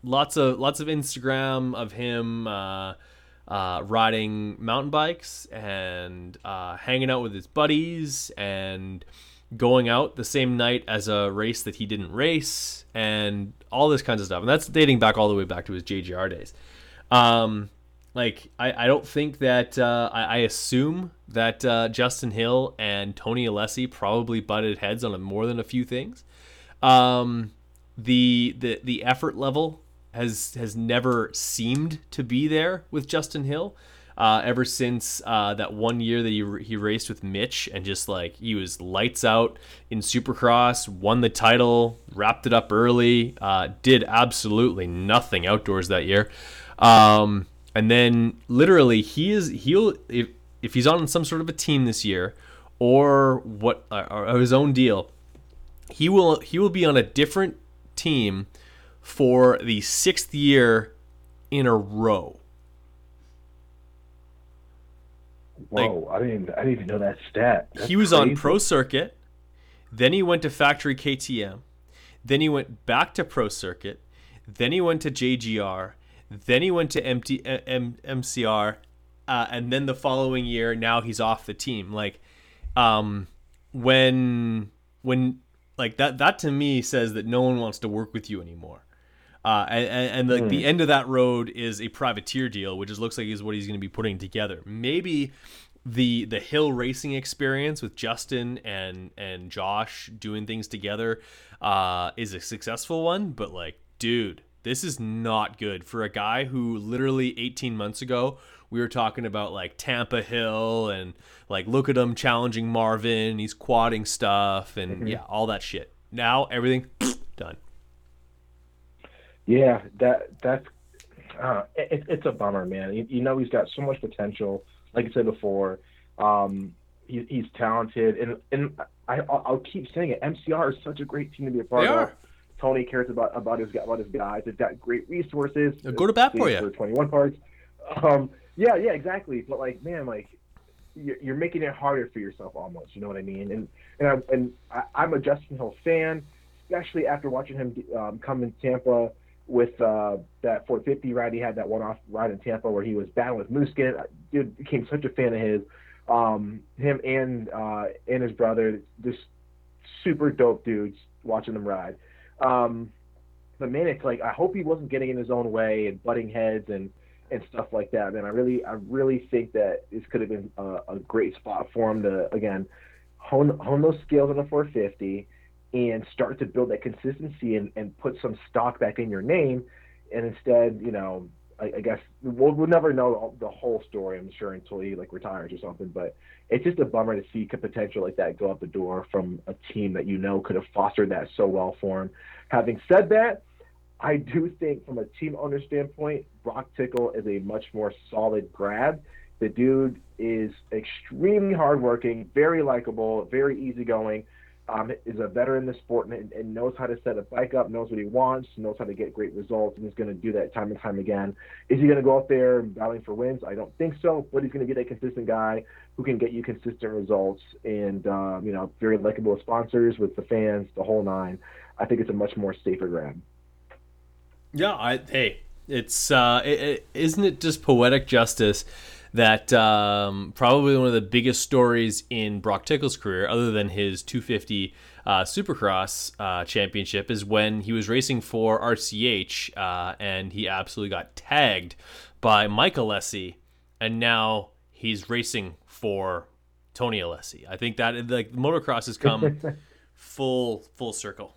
lots of lots of Instagram of him. Uh, uh, riding mountain bikes and uh, hanging out with his buddies and going out the same night as a race that he didn't race and all this kinds of stuff. And that's dating back all the way back to his JGR days. Um, like I, I don't think that uh, I, I, assume that uh, Justin Hill and Tony Alessi probably butted heads on more than a few things. Um, the the the effort level has has never seemed to be there with Justin Hill. Uh, ever since uh, that one year that he, he raced with Mitch and just like he was lights out in Supercross, won the title, wrapped it up early, uh, did absolutely nothing outdoors that year. Um, and then literally he is he'll if if he's on some sort of a team this year or what or his own deal, he will he will be on a different team for the sixth year in a row. Whoa! Like, I didn't. I didn't even know that stat. That's he was crazy. on pro circuit, then he went to factory KTM, then he went back to pro circuit, then he went to JGR, then he went to MT, M, MCR, uh, and then the following year, now he's off the team. Like, um, when when like that that to me says that no one wants to work with you anymore. Uh, and, and the, mm. the end of that road is a privateer deal, which is, looks like is what he's going to be putting together. Maybe the the hill racing experience with Justin and and Josh doing things together uh, is a successful one, but like, dude, this is not good for a guy who literally 18 months ago we were talking about like Tampa Hill and like look at him challenging Marvin, he's quadding stuff and mm-hmm. yeah, all that shit. Now everything (sniffs) done. Yeah, that that's uh, it, it's a bummer, man. You, you, know he's got so much potential. Like I said before, um, he, he's talented, and and I I'll keep saying it. MCR is such a great team to be a part they of. Are. Tony cares about about his about his guys. They've got great resources. They'll go to bat for you. For 21 (laughs) parts. Um, yeah, yeah, exactly. But like, man, like you're, you're making it harder for yourself almost. You know what I mean? And and I, and I, I'm a Justin Hill fan, especially after watching him um, come in Tampa with uh, that 450 ride. He had that one-off ride in Tampa where he was battling with Musquin. Dude became such a fan of his. Um, him and uh, and his brother, just super dope dudes. Watching them ride. Um, but man, it's like I hope he wasn't getting in his own way and butting heads and and stuff like that. Man, I really I really think that this could have been a, a great spot for him to again hone hone those skills on the 450 and start to build that consistency and, and put some stock back in your name. And instead, you know, I, I guess we'll, we'll never know the whole story, I'm sure, until he like retires or something. But it's just a bummer to see a potential like that go out the door from a team that you know could have fostered that so well for him. Having said that, I do think from a team owner standpoint, Broc Tickle is a much more solid grab. The dude is extremely hardworking, very likable, very easygoing um, is a veteran in the sport and, and, knows how to set a bike up, knows what he wants, knows how to get great results, and he's going to do that time and time again. Is he going to go out there battling for wins? I don't think so, but he's going to be that consistent guy who can get you consistent results and, um, you know, very likable sponsors, with the fans, the whole nine. I think it's a much more safer grab. Yeah, I hey, it's uh, it, it, isn't it just poetic justice that um, probably one of the biggest stories in Broc Tickle's career, other than his 250 uh, Supercross uh, championship, is when he was racing for RCH uh, and he absolutely got tagged by Mike Alessi, and now he's racing for Tony Alessi. I think that like motocross has come (laughs) full full circle.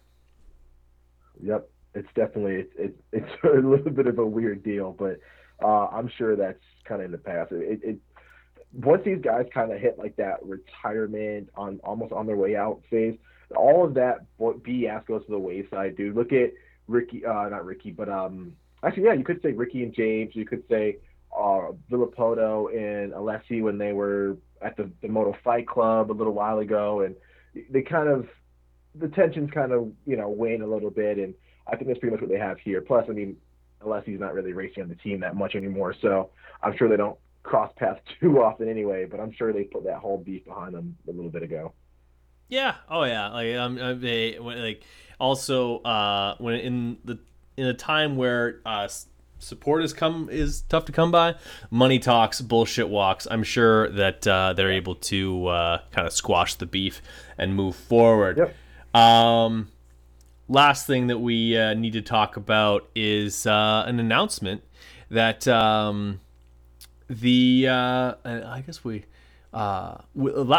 Yep, it's definitely it's it, it's (laughs) a little bit of a weird deal, but uh, I'm sure that's kind of in the past. It, it once these guys kind of hit like that retirement on almost on their way out phase, all of that BS goes to the wayside, dude. Look at Ricky, uh, not Ricky, but um, actually, yeah, you could say Ricky and James. You could say uh, Villopoto and Alessi when they were at the, the Moto Fight Club a little while ago, and they kind of the tensions kind of you know wane a little bit, and I think that's pretty much what they have here. Plus, I mean, Alessi's not really racing on the team that much anymore, so I'm sure they don't cross paths (laughs) too often anyway. But I'm sure they put that whole beef behind them a little bit ago. Yeah. Oh yeah. Like um, uh, they like also uh when in the in a time where uh support is come is tough to come by. Money talks, bullshit walks. I'm sure that uh, they're able to uh, kind of squash the beef and move forward. Yep. Um, last thing that we uh, need to talk about is uh, an announcement that um, the uh, I guess we. Uh,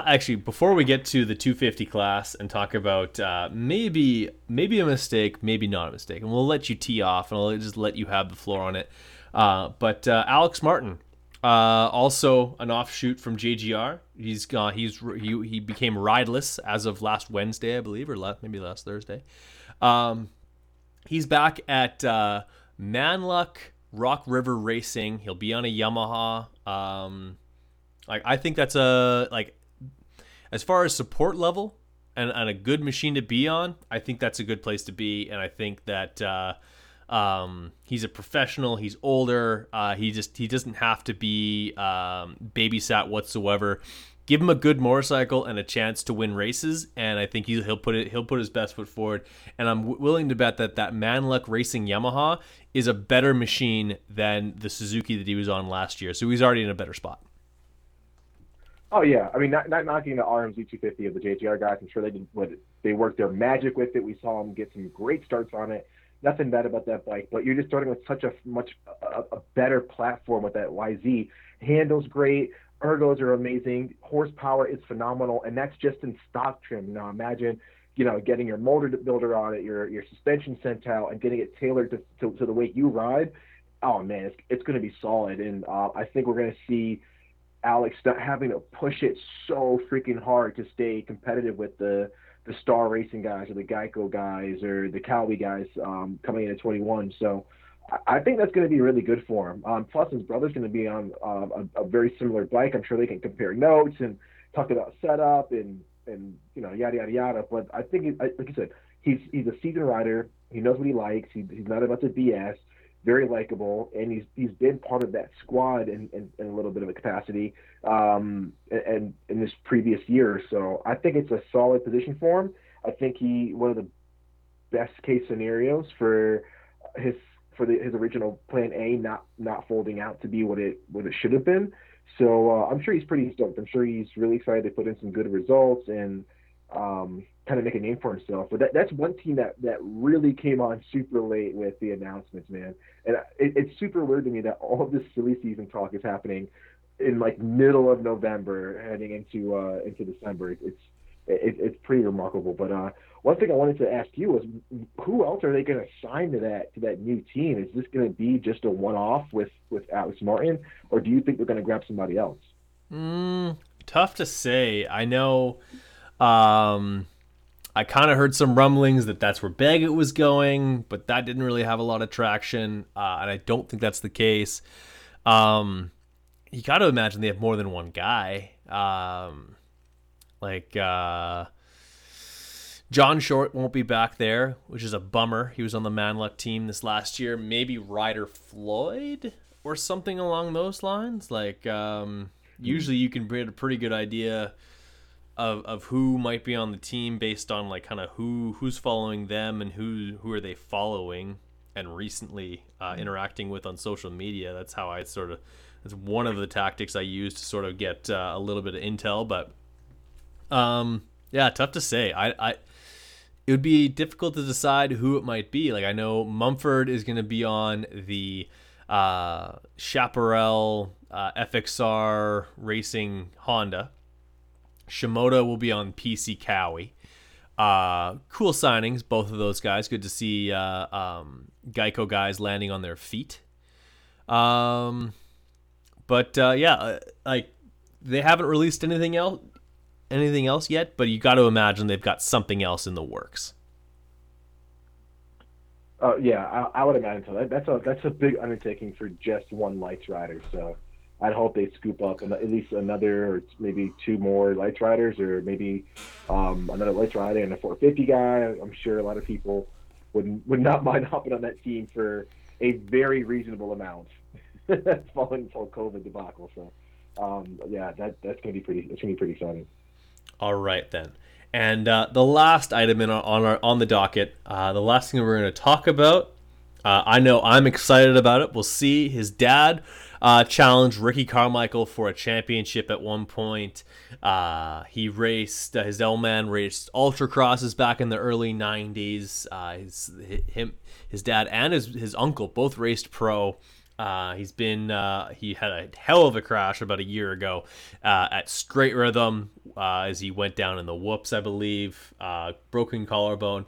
actually, before we get to the 250 class and talk about uh, maybe maybe a mistake, maybe not a mistake, and we'll let you tee off, and I'll just let you have the floor on it. Uh, but Alex Martin, also an offshoot from JGR, he's gone. He's he, he became rideless as of last Wednesday, I believe, or last, maybe last Thursday. Um, he's back at uh, Manluk Rock River Racing. He'll be on a Yamaha. Um, like I think that's a like as far as support level and, and a good machine to be on. I think that's a good place to be, and I think that. Uh, um, he's a professional. He's older. Uh, he just he doesn't have to be um, babysat whatsoever give him a good motorcycle and a chance to win races, and I think he'll, put it he'll put his best foot forward. And I'm w- willing to bet that that Manluk Racing Yamaha is a better machine than the Suzuki that he was on last year. So he's already in a better spot. Oh yeah, I mean, not, not knocking the RMZ 250 of the JGR guys. I'm sure they did what they worked their magic with it. We saw them get some great starts on it. Nothing bad about that bike, but you're just starting with such a much a, a better platform with that YZ. Handles great ergos are amazing, horsepower is phenomenal, and that's just in stock trim. Now imagine, you know, getting your motor builder on it, your your suspension out, and getting it tailored to, to, to the way you ride. Oh man, it's it's going to be solid, and uh, I think we're going to see Alex not having to push it so freaking hard to stay competitive with the the Star Racing guys or the Geico guys or the Calvi guys um, coming in at 21. So I think that's going to be really good for him. Um, plus, his brother's going to be on uh, a, a, very similar bike. I'm sure they can compare notes and talk about setup and and you know yada yada yada. But I think, like you said, he's he's a seasoned rider. He knows what he likes. He, he's not about to BS. Very likable, and he's he's been part of that squad in, in, in a little bit of a capacity, um, and in this previous year. So I think it's a solid position for him. I think he one of the best case scenarios for his for the, his original plan A not not folding out to be what it what it should have been. So uh, I'm sure he's pretty stoked. I'm sure he's really excited to put in some good results and um, kind of make a name for himself. But that, that's one team that that really came on super late with the announcements, man. And it, it's super weird to me that all this silly season talk is happening in like middle of November, heading into uh, into December. It's it, it's pretty remarkable. But uh, one thing I wanted to ask you was, who else are they going to sign to that to that new team? Is this going to be just a one-off with with Alex Martin, or do you think they're going to grab somebody else? Mm, tough to say. I know. Um, I kind of heard some rumblings that that's where Baggett was going, but that didn't really have a lot of traction, uh, and I don't think that's the case. Um, you got to imagine they have more than one guy. Um, like, uh, John Short won't be back there, which is a bummer. He was on the Manluk team this last year. Maybe Ryder Floyd or something along those lines. Like, um, usually you can get a pretty good idea of, of who might be on the team based on like kind of who who's following them and who who are they following and recently uh, interacting with on social media. That's how I sort of that's one of the tactics I use to sort of get uh, a little bit of intel. But um, yeah, tough to say. I, I it would be difficult to decide who it might be. Like I know Mumford is going to be on the uh, Chaparral uh, FXR Racing Honda. Shimoda will be on PC Kawi. Uh, cool signings, both of those guys. Good to see uh, um, Geico guys landing on their feet. Um, but uh, yeah, uh, like they haven't released anything else, anything else yet. But you got to imagine they've got something else in the works. Uh, yeah, I, I would imagine so. That, that's a that's a big undertaking for just one lights rider. So I'd hope they scoop up at least another or maybe two more lights riders, or maybe um, another lights rider and a 450 guy. I'm sure a lot of people would would not (laughs) mind hopping on that team for a very reasonable amount (laughs) following full COVID debacle. So um, yeah, that that's gonna be pretty. It's gonna be pretty exciting. All right then. And uh, the last item in our, on our on the docket, uh, the last thing we're going to talk about. Uh, I know I'm excited about it. We'll see. His dad uh, challenged Ricky Carmichael for a championship at one point. Uh, he raced uh, his L man raced ultra crosses back in the early '90s. his him his dad and his his uncle both raced pro. Uh, he's been uh, he had a hell of a crash about a year ago uh, at Straight Rhythm uh, as he went down in the whoops, I believe. Uh, broken collarbone.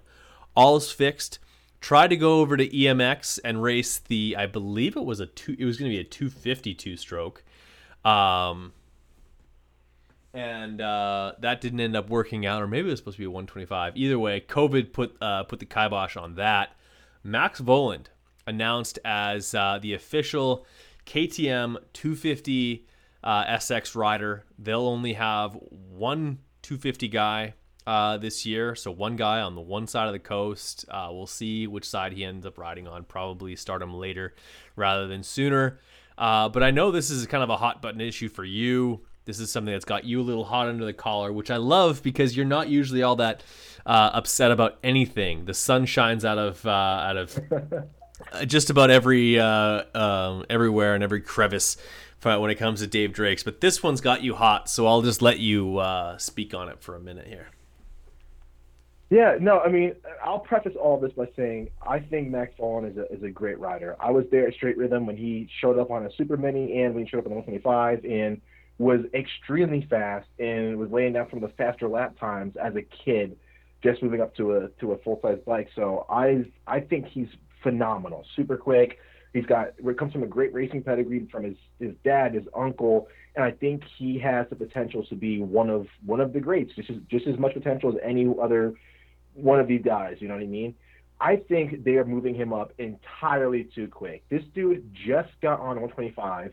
All is fixed. Tried to go over to EMX and race the I believe it was a two. It was going to be a 252 stroke. Um, and uh, that didn't end up working out, or maybe it was supposed to be a 125. Either way, COVID put put the kibosh on that. Max Vohland announced as uh, the official KTM 250 uh, SX rider. They'll only have one 250 guy uh, this year, so one guy on the one side of the coast. Uh, we'll see which side he ends up riding on. Probably start him later rather than sooner. Uh, but I know this is kind of a hot button issue for you. This is something that's got you a little hot under the collar, which I love because you're not usually all that uh, upset about anything. The sun shines out of out of Uh, (laughs) just about every uh, um, everywhere and every crevice when it comes to Dave Drakes. But this one's got you hot, so I'll just let you uh, speak on it for a minute here. Yeah, no, I mean, I'll preface all this by saying I think Max Vohland is a, is a great rider. I was there at Straight Rhythm when he showed up on a Super Mini and when he showed up on the 125 and was extremely fast and was laying down some of the faster lap times as a kid, just moving up to a to a full size bike. So I I think he's phenomenal, super quick. He's got it comes from a great racing pedigree from his his dad, his uncle, and I think he has the potential to be one of one of the greats, just as, just as much potential as any other one of these guys. You know what I mean? I think they are moving him up entirely too quick. This dude just got on 125,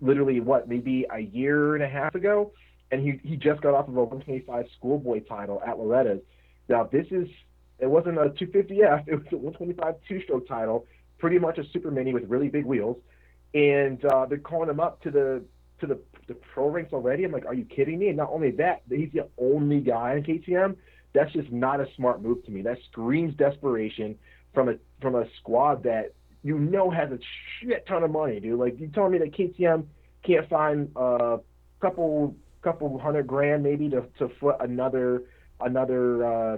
literally what maybe a year and a half ago, and he he just got off of a 125 schoolboy title at Loretta's. Now this is it wasn't a 250F. It was a 125 two-stroke title, pretty much a super mini with really big wheels, and uh, they're calling him up to the to the the pro ranks already. I'm like, are you kidding me? And not only that, he's the only guy in KTM. That's just not a smart move to me. That screams desperation from a from a squad that you know has a shit ton of money, dude. Like you telling me that KTM can't find a couple couple hundred grand maybe to to foot another another uh,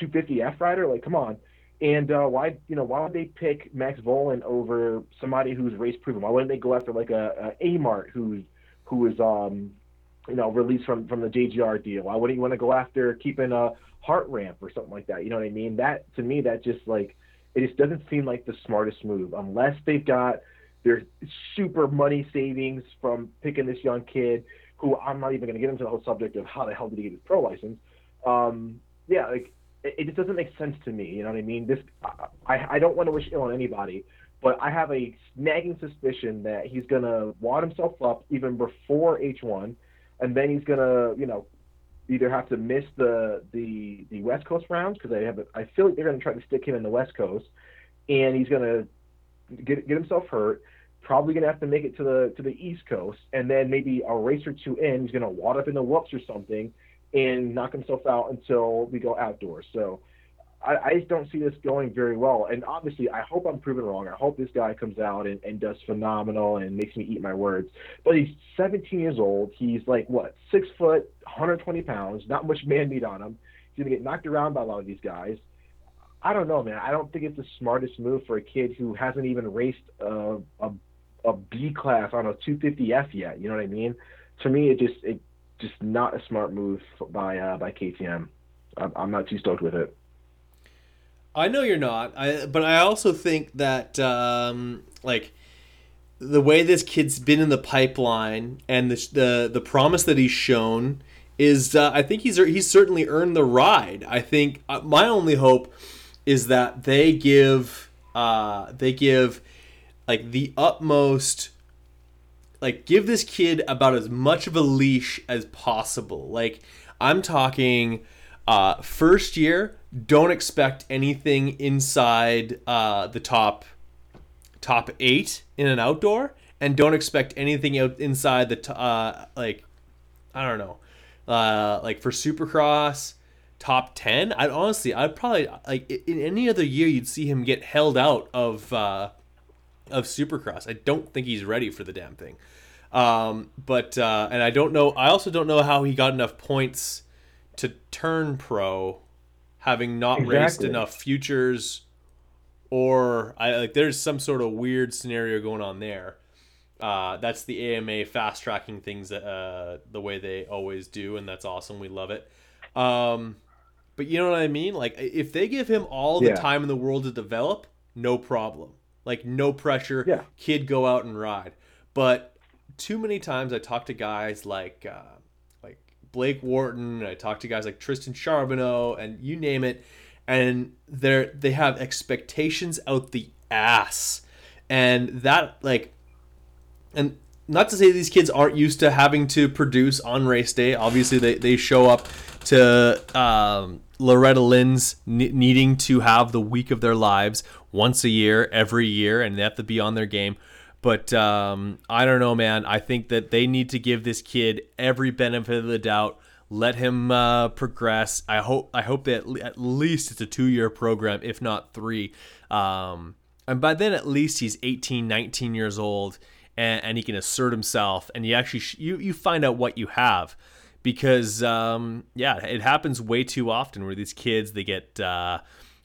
250F rider? Like, come on. And uh, why, you know, why would they pick Max Vohland over somebody who's race proven? Why wouldn't they go after like a, a Amart who's who is um, you know, released from from the JGR deal? Why wouldn't you want to go after keeping a heart ramp or something like that? You know what I mean? That to me, that just like it just doesn't seem like the smartest move unless they've got their super money savings from picking this young kid who I'm not even going to get into the whole subject of how the hell did he get his pro license. Um, yeah, like it, just doesn't make sense to me. You know what I mean? This I I don't want to wish ill on anybody, but I have a nagging suspicion that he's gonna wad himself up even before H1, and then he's gonna you know either have to miss the the the West Coast rounds because I have a, I feel like they're going to try to stick him in the West Coast, and he's going to get get himself hurt. Probably going to have to make it to the to the East Coast, and then maybe a race or two in, he's going to wad up in the whoops or something, and knock himself out until we go outdoors. So I, I just don't see this going very well. And obviously, I hope I'm proven wrong. I hope this guy comes out and, and does phenomenal and makes me eat my words. But he's 17 years old. He's like, what, six foot, 120 pounds, not much man meat on him. He's going to get knocked around by a lot of these guys. I don't know, man. I don't think it's the smartest move for a kid who hasn't even raced a, a, a B class on a 250F yet. You know what I mean? To me, it just it just not a smart move by uh, by KTM. I'm, not too stoked with it. I know you're not. I but I also think that um, like the way this kid's been in the pipeline and the the, the promise that he's shown is uh, I think he's he's certainly earned the ride. I think uh, my only hope is that they give uh, they give like the utmost like give this kid about as much of a leash as possible. Like I'm talking uh, first year, don't expect anything inside uh, the top top eight in an outdoor, and don't expect anything out inside the t- uh, like I don't know, uh, like for Supercross top 10 i'd honestly i'd probably like in any other year you'd see him get held out of uh of supercross i don't think he's ready for the damn thing um but uh and i don't know i also don't know how he got enough points to turn pro having not exactly. raced enough futures or I like there's some sort of weird scenario going on there. Uh, that's the AMA fast tracking things uh, the way they always do, and that's awesome. We love it. Um, but you know what I mean? Like if they give him all the yeah. time in the world to develop, no problem. Like no pressure. Yeah. Kid, go out and ride. But too many times I talk to guys like uh, Blake Wharton. I talk to guys like Tristan Charboneau and you name it, and they're they have expectations out the ass, and that like, and not to say these kids aren't used to having to produce on race day. Obviously, they they show up to um, Loretta Lynn's needing to have the week of their lives once a year, every year, and they have to be on their game. But um, I don't know, man. I think that they need to give this kid every benefit of the doubt. Let him uh, progress. I hope. I hope that at least it's a two-year program, if not three. Um, and by then, at least he's 18, 19 years old, and, and he can assert himself. And you actually you you find out what you have, because um, yeah, it happens way too often where these kids they get uh,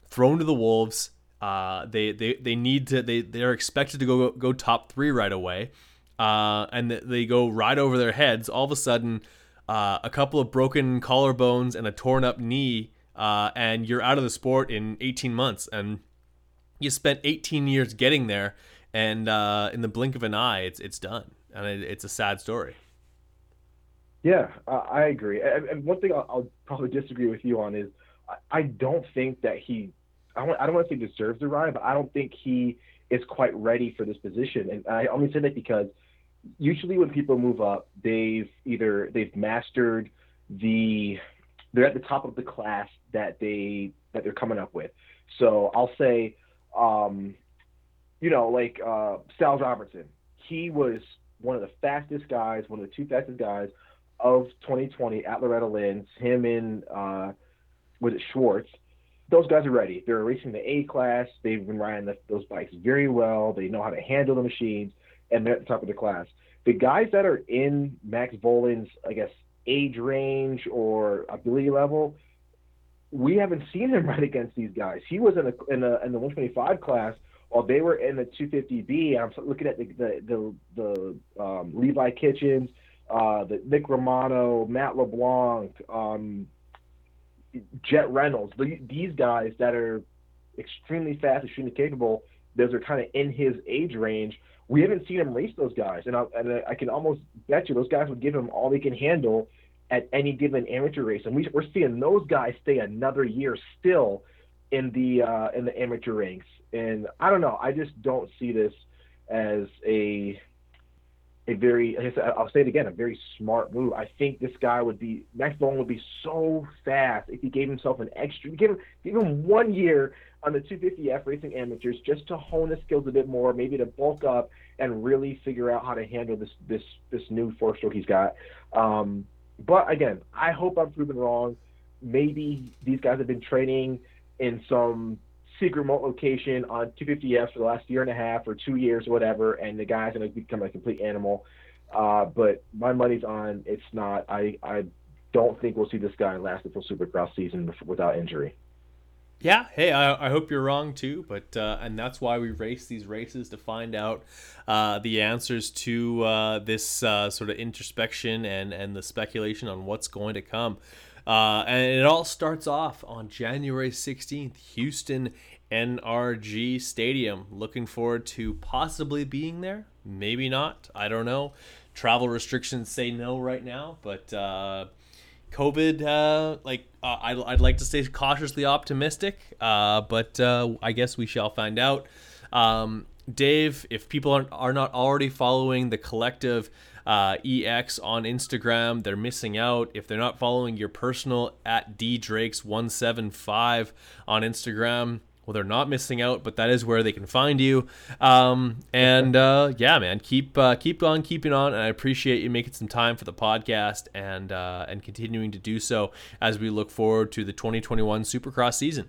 thrown to the wolves uh, they, they they need to they they're expected to go go top three right away, uh, and they go right over their heads. All of a sudden, uh, a couple of broken collarbones and a torn up knee, uh, and you're out of the sport in 18 months. And you spent 18 years getting there, and uh, in the blink of an eye, it's it's done, and it, it's a sad story. Yeah, I agree. And one thing I'll, probably disagree with you on is I don't think that he I don't want to say deserves the ride, but I don't think he is quite ready for this position. And I only say that because usually when people move up, they've either they've mastered the they're at the top of the class that they that they're coming up with. So I'll say, um, you know, like uh, Sal Robertson, he was one of the fastest guys, one of the two fastest guys of 2020 at Loretta Lynn's. Him and uh, was it Schwartz? those guys are ready. They're racing the A class. They've been riding the, those bikes very well. They know how to handle the machines, and they're at the top of the class. The guys that are in Max Vohland's, I guess, age range or ability level, we haven't seen him (laughs) ride against these guys. He was in the in the in the 125 class while they were in the 250B. I'm looking at the the the, the um, Levi Kitchens, uh, the Nick Romano, Matt LeBlanc, um, Jett Reynolds, these guys that are extremely fast, extremely capable, those are kind of in his age range. We haven't seen him race those guys, and I, and I can almost bet you those guys would give him all they can handle at any given amateur race, and we, we're seeing those guys stay another year still in the uh, in the amateur ranks. And I don't know, I just don't see this as a a very, I'll say it again, a very smart move. I think this guy would be Max Vohland would be so fast if he gave himself an extra, give him, give him one year on the 250F Racing Amateurs just to hone his skills a bit more, maybe to bulk up and really figure out how to handle this this this new four stroke he's got. Um, but again, I hope I'm proven wrong. Maybe these guys have been training in some secret remote location on 250Fs for the last year and a half or two years or whatever, and the guy's going to become a complete animal. Uh, but my money's on it's not. I, I don't think we'll see this guy last the full Supercross season without injury. Yeah, hey, I, I hope you're wrong too, but uh, and that's why we race these races to find out uh, the answers to uh, this uh, sort of introspection and and the speculation on what's going to come. Uh, and it all starts off on January 16th, Houston NRG Stadium. Looking forward to possibly being there. Maybe not. I don't know. Travel restrictions say no right now, but uh, COVID, uh, like uh, I'd, I'd like to stay cautiously optimistic, uh, but uh, I guess we shall find out. Um, Dave, if people aren't, are not already following the collective uh, EX on Instagram. They're missing out if they're not following your personal at ddrakes175 on Instagram. Well, they're not missing out, but that is where they can find you. Um, and uh, yeah, man, keep uh, keep on keeping on. And I appreciate you making some time for the podcast and uh, and continuing to do so as we look forward to the 2021 Supercross season.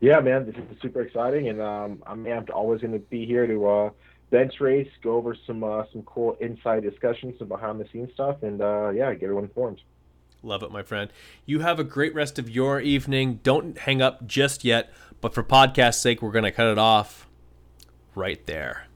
Yeah, man, this is super exciting, and um, I'm, I'm always going to be here to uh, bench race, go over some uh, some cool inside discussions, some behind the scenes stuff, and uh, yeah, get everyone informed. Love it, my friend. You have a great rest of your evening. Don't hang up just yet, but for podcast sake, we're going to cut it off right there.